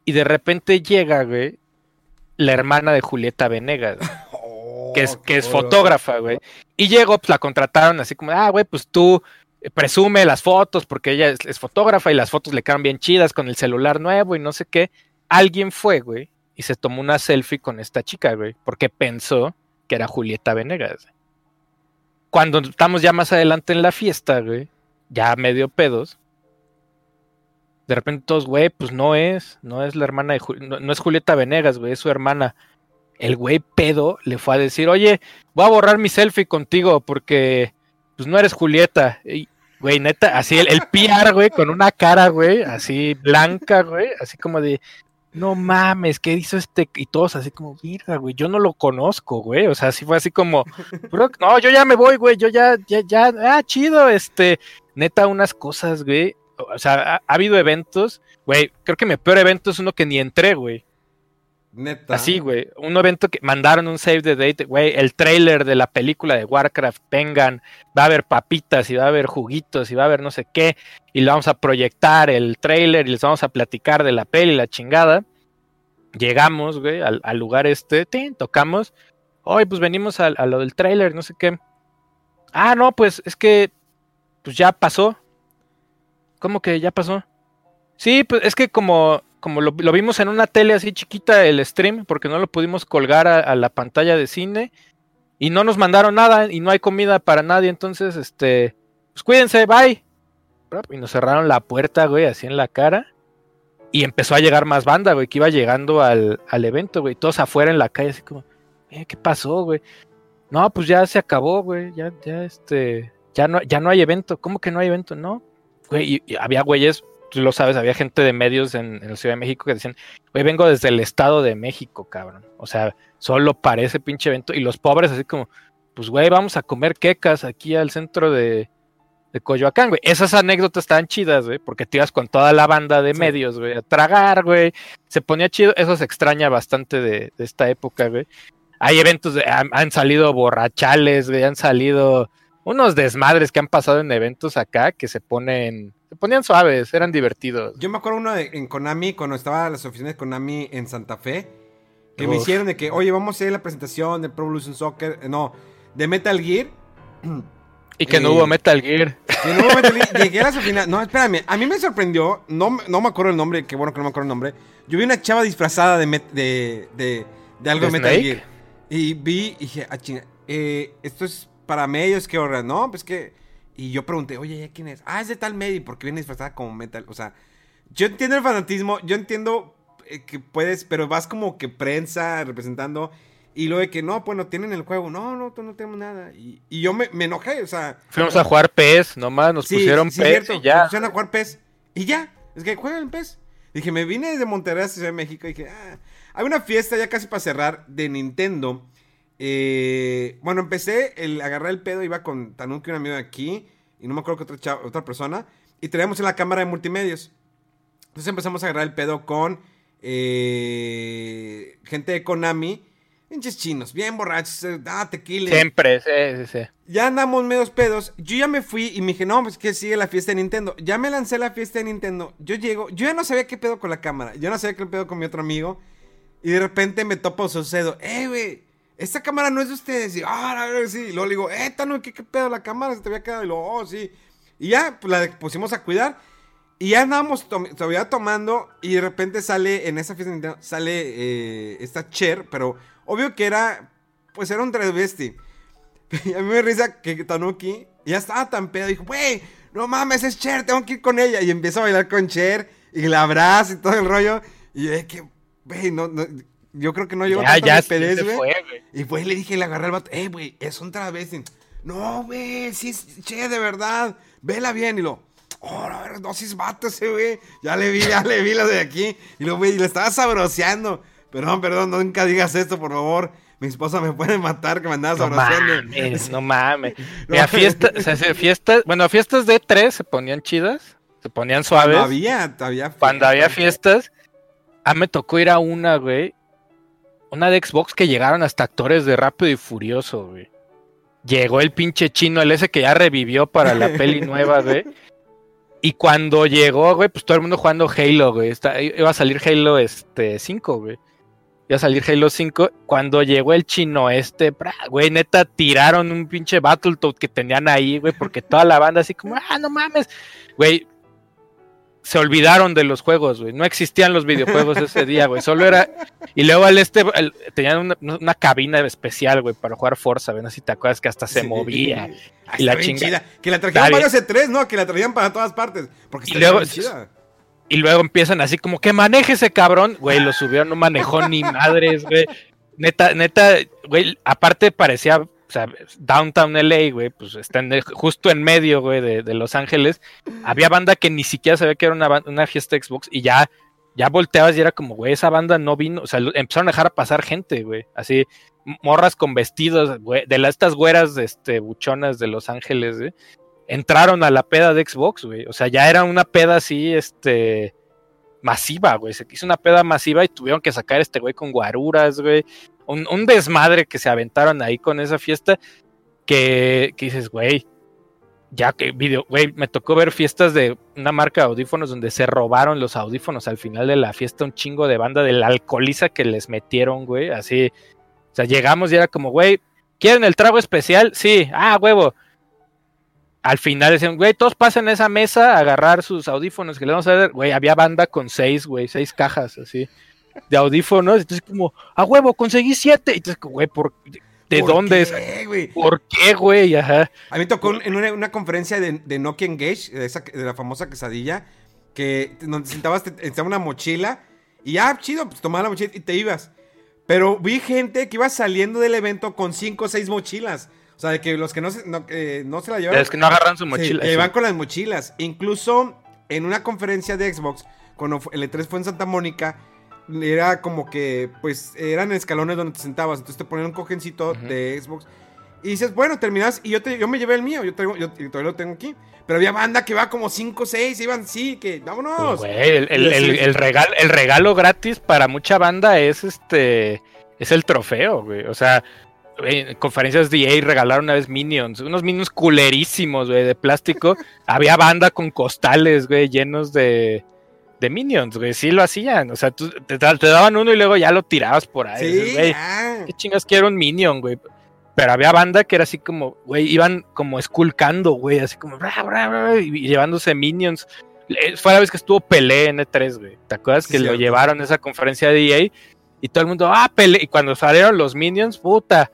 Y de repente llega, güey, la hermana de Julieta Venegas, Oh, que es, que es fotógrafa, güey. Y llegó, pues la contrataron así como, ah, güey, pues tú eh, presume las fotos porque ella es, es fotógrafa y las fotos le quedan bien chidas con el celular nuevo y no sé qué. Alguien fue, güey, y se tomó una selfie con esta chica, güey, porque pensó que era Julieta Venegas. Cuando estamos ya más adelante en la fiesta, güey, ya medio pedos, de repente todos, güey, pues no es, no es la hermana de no, es Julieta Venegas, güey, es su hermana. El güey pedo le fue a decir, oye, voy a borrar mi selfie contigo porque pues no eres Julieta. Güey, neta, así el, el PR, güey, con una cara, güey, así blanca, güey, así como de, no mames, ¿qué hizo este? Y todos así como, mira, güey, yo no lo conozco, güey. O sea, así fue así como, "Bro, no, yo ya me voy, güey, yo ya, ya, ya, ah, chido, este, neta, unas cosas, güey. O sea, ha, ha habido eventos, güey, creo que mi peor evento es uno que ni entré, güey. Neta. Así, güey. Un evento que mandaron un save the date, güey. El trailer de la película de Warcraft, vengan. Va a haber papitas y va a haber juguitos y va a haber no sé qué. Y le vamos a proyectar el trailer y les vamos a platicar de la peli, la chingada. Llegamos, güey, al, al lugar este, tin, tocamos. Hoy, pues venimos a, a lo del trailer, no sé qué. Ah, no, pues es que, pues ya pasó. ¿Cómo que ya pasó? Sí, pues es que como, como lo, vimos en una tele así chiquita el stream, porque no lo pudimos colgar a, la pantalla de cine, y no nos mandaron nada, y no hay comida para nadie, entonces, este, pues cuídense, bye. Y nos cerraron la puerta, güey, así en la cara. Y empezó a llegar más banda, güey, que iba llegando al, al evento, güey, todos afuera en la calle, así como, eh, ¿qué pasó, güey? No, pues ya se acabó, güey, ya, ya, este, ya no, ya no hay evento. ¿Cómo que no hay evento? No, güey, y había güeyes, tú lo sabes, había gente de medios en, en la Ciudad de México que decían, güey, vengo desde el Estado de México, cabrón. O sea, solo para ese pinche evento. Y los pobres así como, pues, güey, vamos a comer quecas aquí al centro de, de Coyoacán, güey. Esas anécdotas estaban chidas, güey, porque te ibas con toda la banda de Sí. medios, güey, a tragar, güey. Se ponía chido. Eso se extraña bastante de, de esta época, güey. Hay eventos, de, han, han salido borrachales, güey, han salido unos desmadres que han pasado en eventos acá que se ponen, se ponían suaves, eran divertidos. Yo me acuerdo uno de, en Konami, cuando estaba en las oficinas de Konami en Santa Fe, que me hicieron de que, oye, vamos a hacer la presentación de Pro Evolution Soccer, eh, no, de Metal Gear. Y que no Eh, hubo Metal Gear. Y en un momento li- llegué a las oficinas, no, espérame, a mí me sorprendió, no, me- no me acuerdo el nombre, qué bueno que no me acuerdo el nombre. Yo vi una chava disfrazada de, met- de, de, de algo ¿De Metal Snake? Gear. Y vi, y dije, ah, chinga, eh, esto es para medios, qué hora, ¿no? Pues que... Y yo pregunté, oye, ¿ya quién es? Ah, es de tal medio, porque viene disfrazada como metal. O sea, yo entiendo el fanatismo, yo entiendo eh, que puedes, pero vas como que prensa representando. Y luego de que no, pues no tienen el juego. No, no, no tenemos nada. Y, y yo me, me enojé, o sea. Fuimos a jugar PES, nomás nos Sí, pusieron sí, PES cierto, y ya. nos pusieron a jugar PES. Y ya, es que juegan PES. Dije, me vine desde Monterrey a Ciudad de México y dije, ah. Hay una fiesta ya casi para cerrar de Nintendo. Eh, bueno, empecé, el agarrar el pedo, iba con Tanuki, un amigo de aquí, y no me acuerdo que otra, chava- otra persona, y traíamos en la cámara de multimedios. Entonces empezamos a agarrar el pedo con eh, gente de Konami, pinches chinos, bien borrachos, eh, ah, tequila. Siempre, sí, sí, sí. Ya andamos medios pedos. Yo ya me fui y me dije, no, pues que sigue la fiesta de Nintendo. Ya me lancé la fiesta de Nintendo. Yo llego, yo ya no sabía qué pedo con la cámara. Yo no sabía qué pedo con mi otro amigo. Y de repente me topo sucedo. Eh, güey, esta cámara no es de ustedes. Y, ah, a ver, sí. Y luego le digo, eh, Tano, ¿qué, pedo la cámara? Se te había quedado. Y luego, oh, sí. Y ya, pues la pusimos a cuidar. Y ya andábamos todavía tomando. Y de repente sale, en esa fiesta sale eh, esta Cher. Pero obvio que era, pues era un travesti. Y a mí me risa que Tanuki ya estaba tan pedo. Dijo, güey, no mames, es Cher, tengo que ir con ella. Y empieza a bailar con Cher y la abraza y todo el rollo. Y yo, de que, güey, no, yo creo que no llegó Ya, ya sí pedez, güey. fue, güey. Y pues le dije, le agarré al vato, eh, güey, es un travesti. No, güey, sí es Cher, de verdad. Vela bien. Y lo, oh, a ver, no, sí es vato ese, güey. Ya le vi, ya le vi lo de aquí. Y lo, güey, le estaba sabroseando. Perdón, perdón, nunca digas esto, por favor. Mi esposa me puede matar que me andaba No sabroseando. mames, no mames. No. Mira, fiesta, o sea, se- fiestas, bueno, fiestas de tres se ponían chidas, se ponían suaves. Cuando había, había Cuando había fiestas, a mí me tocó ir a una, güey. Una de Xbox que llegaron hasta actores de Rápido y Furioso, güey. Llegó el pinche chino, el ese que ya revivió para la peli nueva, güey. Y cuando llegó, güey, pues todo el mundo jugando Halo, güey. Está- iba a salir Halo este 5, güey. Iba a salir Halo 5. Cuando llegó el chino este, güey, neta, tiraron un pinche Battletoad que tenían ahí, güey, porque toda la banda así como, ah, no mames. Güey, se olvidaron de los juegos, güey. No existían los videojuegos ese día, güey. Solo era. Y luego al este, el- tenían una, una cabina especial, güey, para jugar Forza, ¿ven? Si te acuerdas que hasta se Sí. movía. Ah, Y la está bien chinga- chida. Que la trajeron varios E3, ¿no? Que la traían para todas partes. Porque Y luego- chida. Y luego empiezan así como que maneje ese cabrón. Güey, lo subieron, no manejó ni madres, güey. Neta, neta, güey, aparte parecía, o sea, Downtown LA, güey, pues está en justo en medio, güey, de, Los Ángeles. Había banda que ni siquiera sabía que era una, una fiesta Xbox y ya, ya volteabas y era como, güey, esa banda no vino, o sea, empezaron a dejar pasar gente, güey, así, morras con vestidos, güey, de las, estas güeras, este, buchonas de Los Ángeles, güey entraron a la peda de Xbox, güey. O sea, ya era una peda así, este, masiva, güey. Se hizo una peda masiva y tuvieron que sacar este güey con guaruras, güey. Un, desmadre que se aventaron ahí con esa fiesta que, que dices, güey, ya que video, güey, me tocó ver fiestas de una marca de audífonos donde se robaron los audífonos al final de la fiesta, un chingo de banda de la alcoholiza que les metieron, güey, así. O sea, llegamos y era como, güey, ¿quieren el trago especial? Sí, ah, huevo al final decían, güey, todos pasen a esa mesa a agarrar sus audífonos que le vamos a dar. Güey, había banda con seis, güey, seis cajas así de audífonos. Entonces, como, a huevo, conseguí siete. Y entonces, güey, ¿por, ¿de ¿Por dónde es? qué, güey? ¿Por qué, güey? Ajá. A mí tocó en una, una conferencia de, de Nokia Engage, de, esa, de la famosa quesadilla, que donde sentabas, te, una mochila, y ya, chido, pues tomabas la mochila y te ibas. Pero vi gente que iba saliendo del evento con cinco o seis mochilas. O sea, de que los que no se, no, que no se la llevaron. Es que no agarran su mochila. sí. van con las mochilas. Incluso en una conferencia de Xbox, cuando el E3 fue en Santa Mónica, era como que, pues, eran escalones donde te sentabas. Entonces te ponían un cojencito de Xbox. Y dices, bueno, terminas. Y yo, te, yo me llevé el mío. Yo, traigo, yo, todavía lo tengo aquí. Pero había banda que va como 5 o 6. Iban, sí, que vámonos. Güey, el, el- el- el regalo, el regalo gratis para mucha banda es este. Es el trofeo, güey. O sea, en conferencias de EA regalaron una vez Minions. Unos Minions culerísimos, güey, de plástico. Había banda con costales, güey, llenos de. De Minions, güey, sí lo hacían. O sea, tú- te, te daban uno y luego ya lo tirabas por ahí. sí, güey. ¿Qué chingas quiero un Minion, güey? Pero había banda que era así como, güey, iban como esculcando, güey, así como, bra, bra, bra, y llevándose Minions. Fue la vez que estuvo Pelé en E3, güey. ¿Te acuerdas Sí, que lo llevaron a esa conferencia de EA? Y todo el mundo, ah, Pelé. Y cuando salieron los Minions, puta,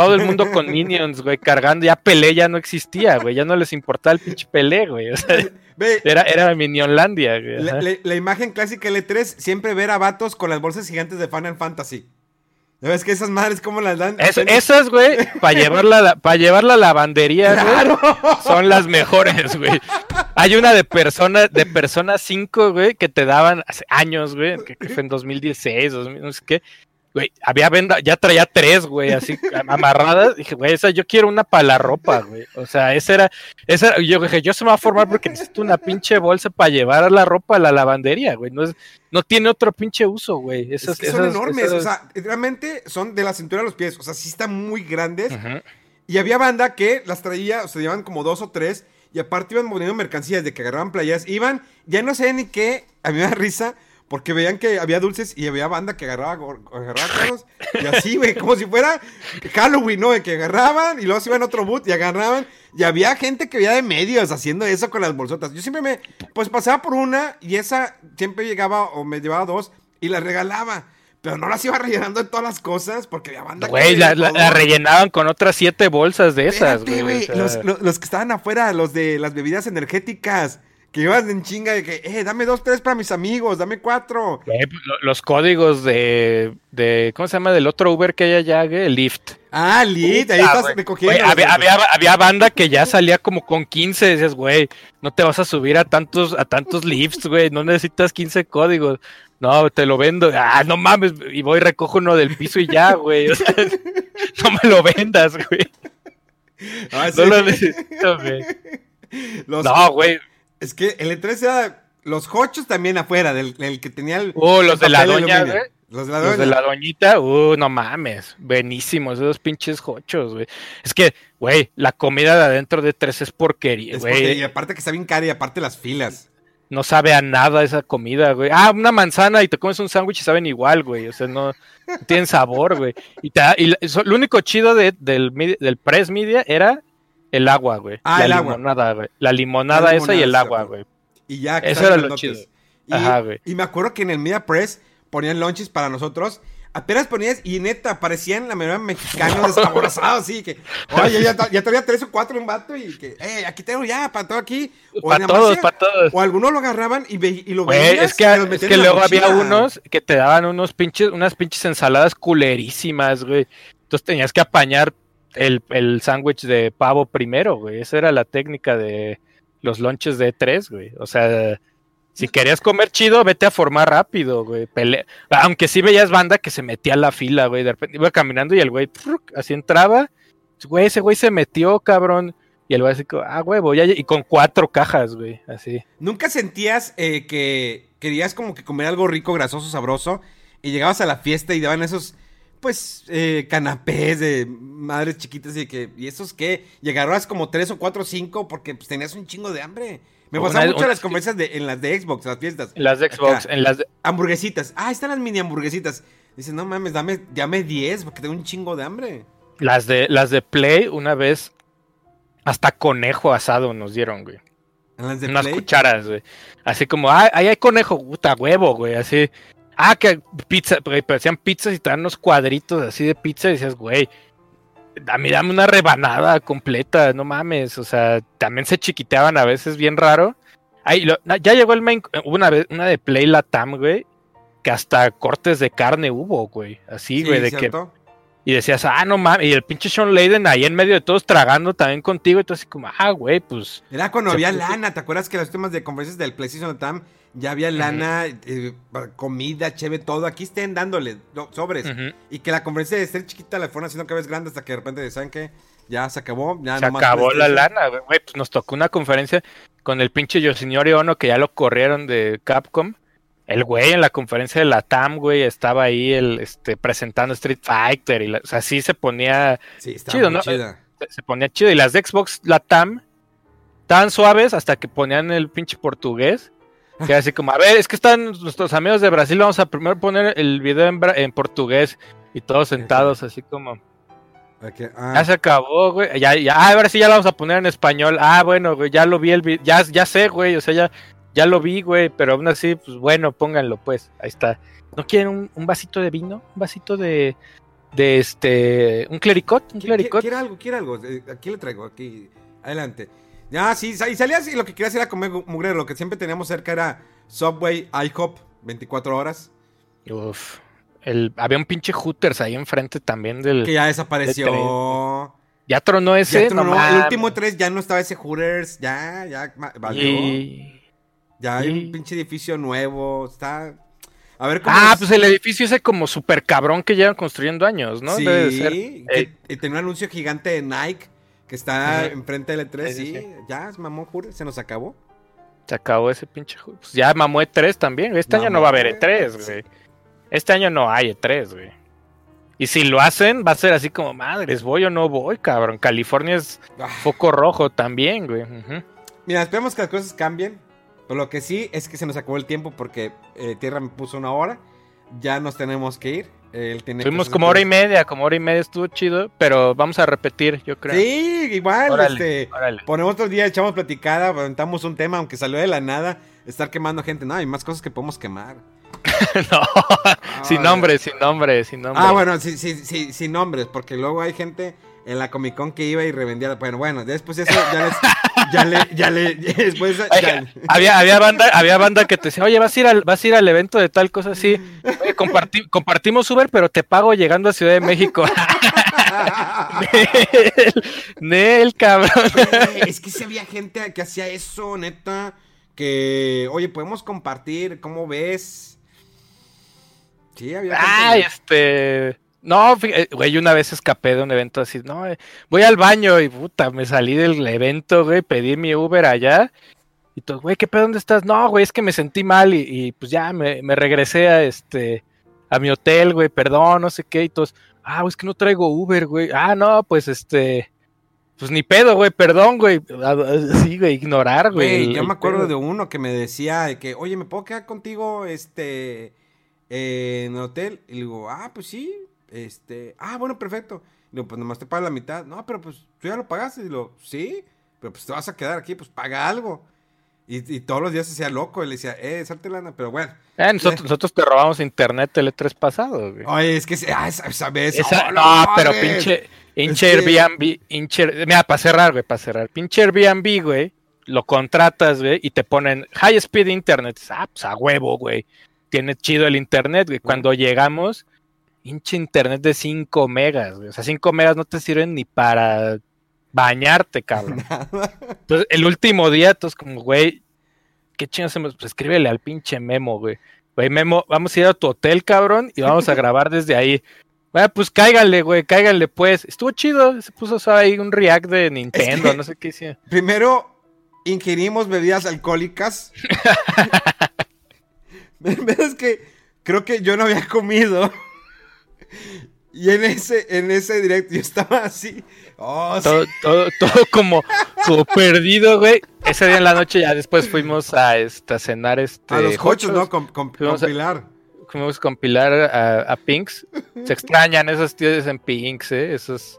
todo el mundo con Minions, güey, cargando. Ya Pelé ya no existía, güey, ya no les importaba el pinche Pelé, güey. O sea, Ve, era, era Minionlandia, güey. la, ajá. la- la imagen clásica L3, siempre ver a vatos con las bolsas gigantes de Final Fantasy. ¿Ya ves que esas madres cómo las dan? Es- esas, güey, para llevarla, para llevar la lavandería, güey. Son las mejores, güey. Hay una de persona, de persona 5, güey, que te daban hace años, güey, que, que fue en 2016, 2000, no sé qué. Güey, había venda, ya traía tres, güey, así amarradas. Dije, güey, esa yo quiero una para la ropa, güey. O sea, esa era, esa era- yo dije, yo se me va a formar porque necesito una pinche bolsa para llevar la ropa a la lavandería, güey. No es, no tiene otro pinche uso, güey. Es Esas, que son esas- enormes, esas- o sea, realmente son de la cintura a los pies, o sea, sí están muy grandes. Y había banda que las traía, o sea, llevaban como dos o tres, y aparte iban poniendo mercancías de que agarraban playas, iban, ya no sé ni qué, a mí me da risa, porque veían que había dulces y había banda que agarraba, agarraba carros, y así, güey, como si fuera Halloween, ¿no? Que agarraban, y luego se iban a otro boot y agarraban, y había gente que veía de medios haciendo eso con las bolsotas. Yo siempre me, pues pasaba por una, y esa siempre llegaba, o me llevaba dos, y las regalaba. Pero no las iba rellenando de todas las cosas porque había banda que Güey, veía la, la- la rellenaban con otras siete bolsas de esas, Espérate, güey. o güey. sea, Los, los- los que estaban afuera, los de las bebidas energéticas, que iban en chinga de que, eh, dame dos, tres para mis amigos, dame cuatro. güey, pues, lo- los códigos de, de, ¿cómo se llama? Del otro Uber que hay allá, el Lyft. Ah, Lit, ahí estás recogiendo. Había, había, había banda que ya salía como con 15, decías, güey, no te vas a subir a tantos, a tantos lifts, güey, no necesitas 15 códigos. No, te lo vendo. Ah, no mames, y voy recojo uno del piso y ya, güey. O sea, no me lo vendas, güey. Ah, sí. No lo necesito, güey. Los- No, güey. Es que el E3 era los hochos también afuera, del, del que tenía el. Uh, los el de la doña, güey. Los de la Los doña. de la doñita, uh, no mames, buenísimos esos pinches hochos, güey. Es que, güey, la comida de adentro de tres es porquería, güey. y aparte que está bien cara y aparte las filas. No sabe a nada esa comida, güey. Ah, una manzana y te comes un sándwich y saben igual, güey. O sea, no, no tienen sabor, güey. Y, te y lo único chido de- del, del press media era el agua, güey. Ah, la el agua. limonada, güey. La limonada La esa y el limonada, agua, güey. Y ya. que Eso era lo chido. Y, Ajá, güey. y me acuerdo que en el Media Press ponían lunches para nosotros. Apenas ponías y neta, parecían la mayoría mexicanos descabrozados, así que, oye, ya, ya traía tres o cuatro un vato y que, eh, aquí tengo ya, para todo aquí. O Para todos, para todos. O algunos lo agarraban y, ve- y lo Güey, veías es que, y los es metían que luego había unos que te daban unos pinches, unas pinches ensaladas culerísimas, güey. Entonces tenías que apañar el, el sándwich de pavo primero, güey. Esa era la técnica de los lunches de tres, güey. O sea, si querías comer chido, vete a formar rápido, güey. Pele- Aunque sí veías banda que se metía a la fila, güey. De repente iba caminando y el güey así entraba. Güey, ese güey se metió, cabrón. Y el güey así, ah, huevo, ya, y con cuatro cajas, güey, así. ¿Nunca sentías eh, que querías como que comer algo rico, grasoso, sabroso? Y llegabas a la fiesta y daban esos, pues, eh, canapés de madres chiquitas y que, ¿y esos qué? Y agarrabas como tres o cuatro o cinco porque pues, tenías un chingo de hambre. Me Una- pasaba mucho en las conferencias de, en las de Xbox, las fiestas. En las de Xbox, Acá. en las de- Hamburguesitas. Ah, están las mini hamburguesitas. Dice, no mames, dame, dame 10 porque tengo un chingo de hambre. Las de, las de Play, una vez, hasta conejo asado nos dieron, güey. En las de Unas Play. cucharas, güey. Así como, ah, ahí hay conejo, puta huevo, güey. Así, ah, que pizza, parecían pizzas y traían unos cuadritos así de pizza y decías, güey, dame, dame una rebanada completa, no mames. O sea, también se chiquiteaban a veces bien raro. Ahí, lo- ya llegó el main, hubo una vez, una de Play Latam, güey, que hasta cortes de carne hubo, güey. Así, güey, de que ¿cierto? y decías, ah, no mames, y el pinche Sean Layden ahí en medio de todos tragando también contigo, y tú así como, ah, güey, pues, Era cuando había puso- lana, ¿te acuerdas que los temas de conferencias del PlayStation Tam ya había lana, eh, comida, cheve, todo? Aquí estén dándole no, sobres. Y que la conferencia de ser chiquita la fueron haciendo cada vez grande hasta que de repente saben que ya se acabó. Ya se nomás acabó la lana, güey, pues nos tocó una conferencia con el pinche Yoshinori Ono, que ya lo corrieron de Capcom, el güey en la conferencia de la TAM, güey, estaba ahí el, este, presentando Street Fighter, y la- o sea, sí se ponía, Sí, Chido, ¿no? chida. se ponía chido, y las de Xbox, la TAM, tan suaves hasta que ponían el pinche portugués, que así como, a ver, es que están nuestros amigos de Brasil, vamos a primero poner el video en, en portugués, y todos sentados así como, ah, ya se acabó, güey, ya, ya, ah, ahora sí ya lo vamos a poner en español, ah, bueno, güey, ya lo vi el video, ya, ya sé, güey, o sea, ya, ya lo vi, güey, pero aún así, pues bueno, pónganlo, pues, ahí está. ¿No quieren un, un vasito de vino? ¿Un vasito de, de este, un clericot? ¿Un ¿qui- qui- clericot? ¿Quiere algo? ¿Quiere algo? Eh, Aquí le traigo, aquí. Adelante. Ya, sí, y salías y lo que querías era comer mugrero. Lo que siempre teníamos cerca era Subway, IHOP, 24 horas. Uf. El, había un pinche Hooters ahí enfrente también del. Que ya desapareció. Ya tronó ese. Ya tronó, no el último 3 ya no estaba ese Hooters, ya, ya valió. Y- Ya hay y- un pinche edificio nuevo, está... A ver cómo Ah, es- pues el edificio ese como super cabrón que llevan construyendo años, ¿no? Sí, Debe de ser. que- tenía un anuncio gigante de Nike que está enfrente del E3, Sí, sí, sí, ya, mamón, Hooters, se nos acabó. Se acabó ese pinche juego. Pues ya mamó E3 también. güey. Este año no Mamó, va a haber güey. E3, güey. Este año no hay E3, güey. Y si lo hacen, va a ser así como, madres, ¿voy o no voy, cabrón? California es Ah, foco rojo también, güey. Mira, esperemos que las cosas cambien. Pero lo que sí es que se nos acabó el tiempo porque eh, Tierra me puso una hora. Ya nos tenemos que ir. Él tiene Tuvimos como hora y media, como hora y media estuvo chido, pero vamos a repetir, yo creo. Sí, igual. Órale, este, órale. ponemos otro día, echamos platicada, aventamos un tema, aunque salió de la nada. Estar quemando gente. No, hay más cosas que podemos quemar. no, sin nombre, sin nombre, sin nombre. Ah, bueno, sí, sí, sí, sin nombres, porque luego hay gente en la Comic Con que iba y revendía. Bueno, bueno, después eso ya les, ya le, ya le, después ya- había, había banda, había banda que te decía, oye, vas a ir al, vas a ir al evento de tal cosa así. Oye, comparti- compartimos Uber, pero te pago llegando a Ciudad de México. Nel, Nel, cabrón. Es que si había gente que hacía eso, neta. Que, oye, podemos compartir, ¿cómo ves? Sí, había gente. Ay, este. No, eh, güey, una vez escapé de un evento así, no, eh, voy al baño y puta, me salí del evento, güey, pedí mi Uber allá. Y todo, güey, ¿qué pedo? ¿Dónde estás? No, güey, es que me sentí mal y, y, pues ya me, me regresé a este a mi hotel, güey, perdón, no sé qué. Y todos, ah, güey, es que no traigo Uber, güey. Ah, no, pues este, pues ni pedo, güey, perdón, güey. Sí, güey, ignorar, güey. Güey, yo me acuerdo pedo. de uno que me decía de que, oye, ¿me puedo quedar contigo este eh, en el hotel? Y le digo, ah, pues sí, este, ah, bueno, perfecto. Y digo, pues nomás te pago la mitad. No, pero pues tú ya lo pagaste. Y digo, sí, pero pues te vas a quedar aquí, pues paga algo. Y, y todos los días se hacía loco. Y le decía, eh, salte lana, pero bueno. Eh, nosotros, nosotros te robamos internet el E3 pasado, güey. Oye, es que, ah, esa, esa vez. Esa- oh, no, pero pinche, pinche Es que- Airbnb, pinche- mira, para cerrar, güey, para cerrar, pinche Airbnb, güey, lo contratas, güey, y te ponen high speed internet, ah, pues a huevo, güey, tiene chido el internet, güey, cuando llegamos, pinche internet de 5 megas, güey, o sea, 5 megas no te sirven ni para bañarte, cabrón. Entonces, el último día, entonces, como, güey, ¿qué chingados hacemos? Pues escríbele al pinche Memo, güey. Güey, Memo, vamos a ir a tu hotel, cabrón, y vamos a grabar desde ahí. Bueno, pues cáiganle, güey, cáiganle, pues. Estuvo chido, se puso ahí un react de Nintendo, que- no sé qué hicieron. Primero ingerimos bebidas alcohólicas. es que creo que yo no había comido. Y en ese, en ese directo yo estaba así. Oh, sí. Todo, todo, todo como, como perdido, güey. Ese día en la noche ya después fuimos a, este, a cenar este. a los cochos. ¿no? Con, con, Fuimos con a- Pilar. Fuimos con Pilar a, a Pinks. Se extrañan esos tíos en Pinks, eh. Esos.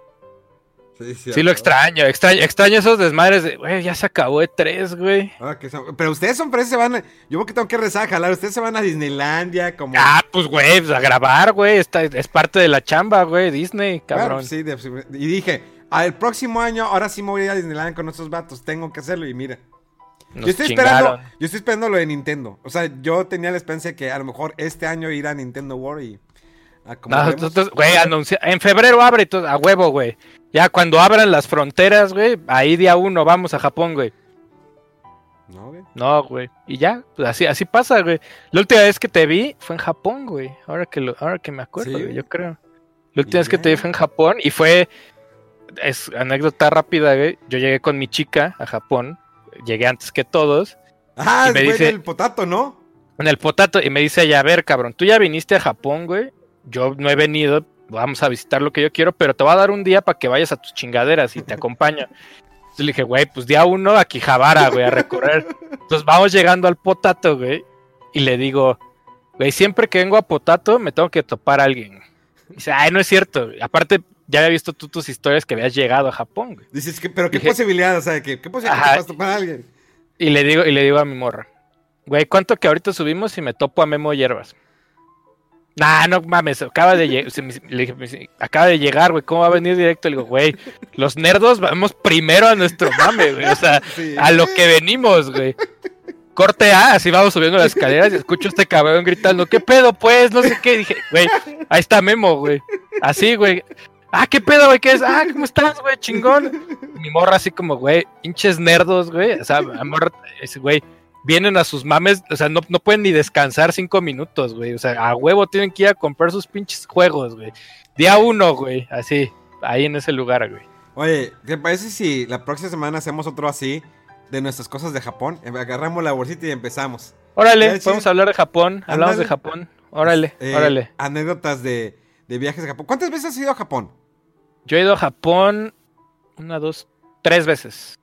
Sí, Sí lo extraño, extraño, extraño esos desmadres de, güey, ya se acabó de tres, güey. Ah, que son- Pero ustedes son fresas, se van a- Yo tengo que rezar a jalar. Ustedes se van a Disneylandia como... Ah, pues, güey, pues, a grabar, güey, esta es parte de la chamba, güey, Disney, cabrón. sí, de- y dije, al próximo año, ahora sí me voy a ir a Disneyland con estos vatos. Tengo que hacerlo y mira. Nos yo estoy chingaron. esperando, yo estoy esperando lo de Nintendo. O sea, yo tenía la esperanza de que a lo mejor este año ir a Nintendo World y a como No, vemos. nosotros, güey, anuncia, en febrero abre todo, a huevo, güey. Ya cuando abran las fronteras, güey, ahí día uno vamos a Japón, güey. No, güey. No, güey. Y ya, pues así, así pasa, güey. La última vez que te vi fue en Japón, güey. Ahora que lo, ahora que me acuerdo, Sí. güey, yo creo. La última vez que te vi fue en Japón y fue es anécdota rápida, güey. Yo llegué con mi chica a Japón, llegué antes que todos Ah, Y me güey, dice- del potato, ¿no? en el potato y me dice ella, a ver, cabrón, tú ya viniste a Japón, güey. Yo no he venido, vamos a visitar lo que yo quiero, pero te voy a dar un día para que vayas a tus chingaderas y te acompaño. Entonces le dije, güey, pues día uno a Quijabara, güey, a recorrer. Entonces vamos llegando al potato, güey, y le digo, güey, siempre que vengo a potato me tengo que topar a alguien. Y dice, ay, no es cierto. Aparte, ya había visto tú tus historias que habías llegado a Japón, güey. Dices, que, pero qué Dije- posibilidad, o sea, que, qué posibilidad Ajá. que vas a topar a alguien. Y le digo, y le digo a mi morra, güey, ¿cuánto que ahorita subimos y me topo a Memo Hierbas? Nah, no mames, acaba de llegar, acaba de llegar, güey, ¿cómo va a venir directo? Le digo, güey, los nerdos vamos primero a nuestro mame, güey, o sea, Sí. a lo que venimos, güey. Corte A, así vamos subiendo las escaleras y escucho a este cabrón gritando, ¿qué pedo, pues? No sé qué. Dije, güey, ahí está Memo, güey. Así, güey. Ah, ¿qué pedo, güey? ¿Qué es? Ah, ¿cómo estás, güey? Chingón. Mi morra así como, güey, hinches nerdos, güey. O sea, amor, ese güey, vienen a sus mames, o sea, no, no pueden ni descansar cinco minutos, güey. O sea, a huevo tienen que ir a comprar sus pinches juegos, güey. Día uno, güey, así, ahí en ese lugar, güey. Oye, ¿te parece si la próxima semana hacemos otro así de nuestras cosas de Japón? Agarramos la bolsita y empezamos. Órale, podemos hablar de Japón, hablamos de Japón. Órale, Eh, órale. Anécdotas de, de viajes a Japón. ¿Cuántas veces has ido a Japón? Yo he ido a Japón una, dos, tres veces.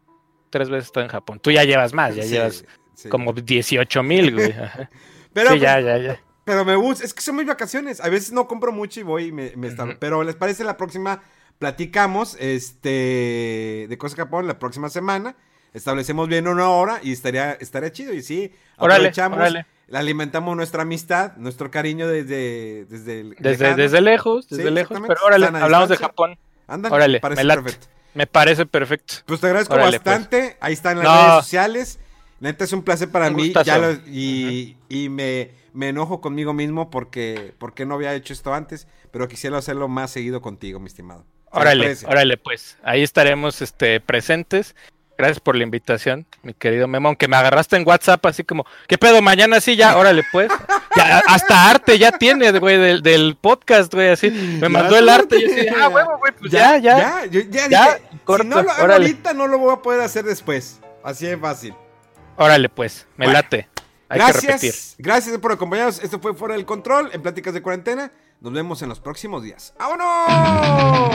Tres veces estoy en Japón. Tú ya llevas más, ya Sí, llevas sí. como 18 mil, güey. Pero, sí, ya, pues, ya, ya. pero me gusta, es que son mis vacaciones. A veces no compro mucho y voy y me, me. Pero les parece la próxima platicamos este de cosas de Japón la próxima semana. Establecemos bien una hora y estaría, estaría chido. Y sí, Órale, aprovechamos, órale. alimentamos nuestra amistad, nuestro cariño desde, desde, el Desde, desde lejos, desde Sí, lejos. Pero órale, hablamos de. Japón. Ándale, Órale, me parece me late. perfecto. Me parece perfecto. Pues te agradezco Órale, pues. bastante. Ahí están las No. redes sociales. Neta es un placer para Un mí. Ya lo- y y me, me enojo conmigo mismo porque, porque no había hecho esto antes. Pero quisiera hacerlo más seguido contigo, mi estimado. ¿Qué te Órale, órale, pues. Ahí estaremos este, presentes. Gracias por la invitación, mi querido Memo. Aunque me agarraste en WhatsApp así como, ¿qué pedo? Mañana sí, ya, órale, pues. Ya, hasta arte ya tienes, güey, del, del podcast, güey, así. Me Ya mandó el arte y así, ya. ah, huevo, güey, pues ya, ya. Ya, yo- ya, Ya, dije, corto, si no lo hago órale. ahorita, no lo voy a poder hacer después. Así de fácil. Órale, pues, me Bueno, late. Hay que repetir. Gracias. Gracias por acompañarnos. Esto fue Fuera del Control en Pláticas de Cuarentena. Nos vemos en los próximos días. ¡Vámonos!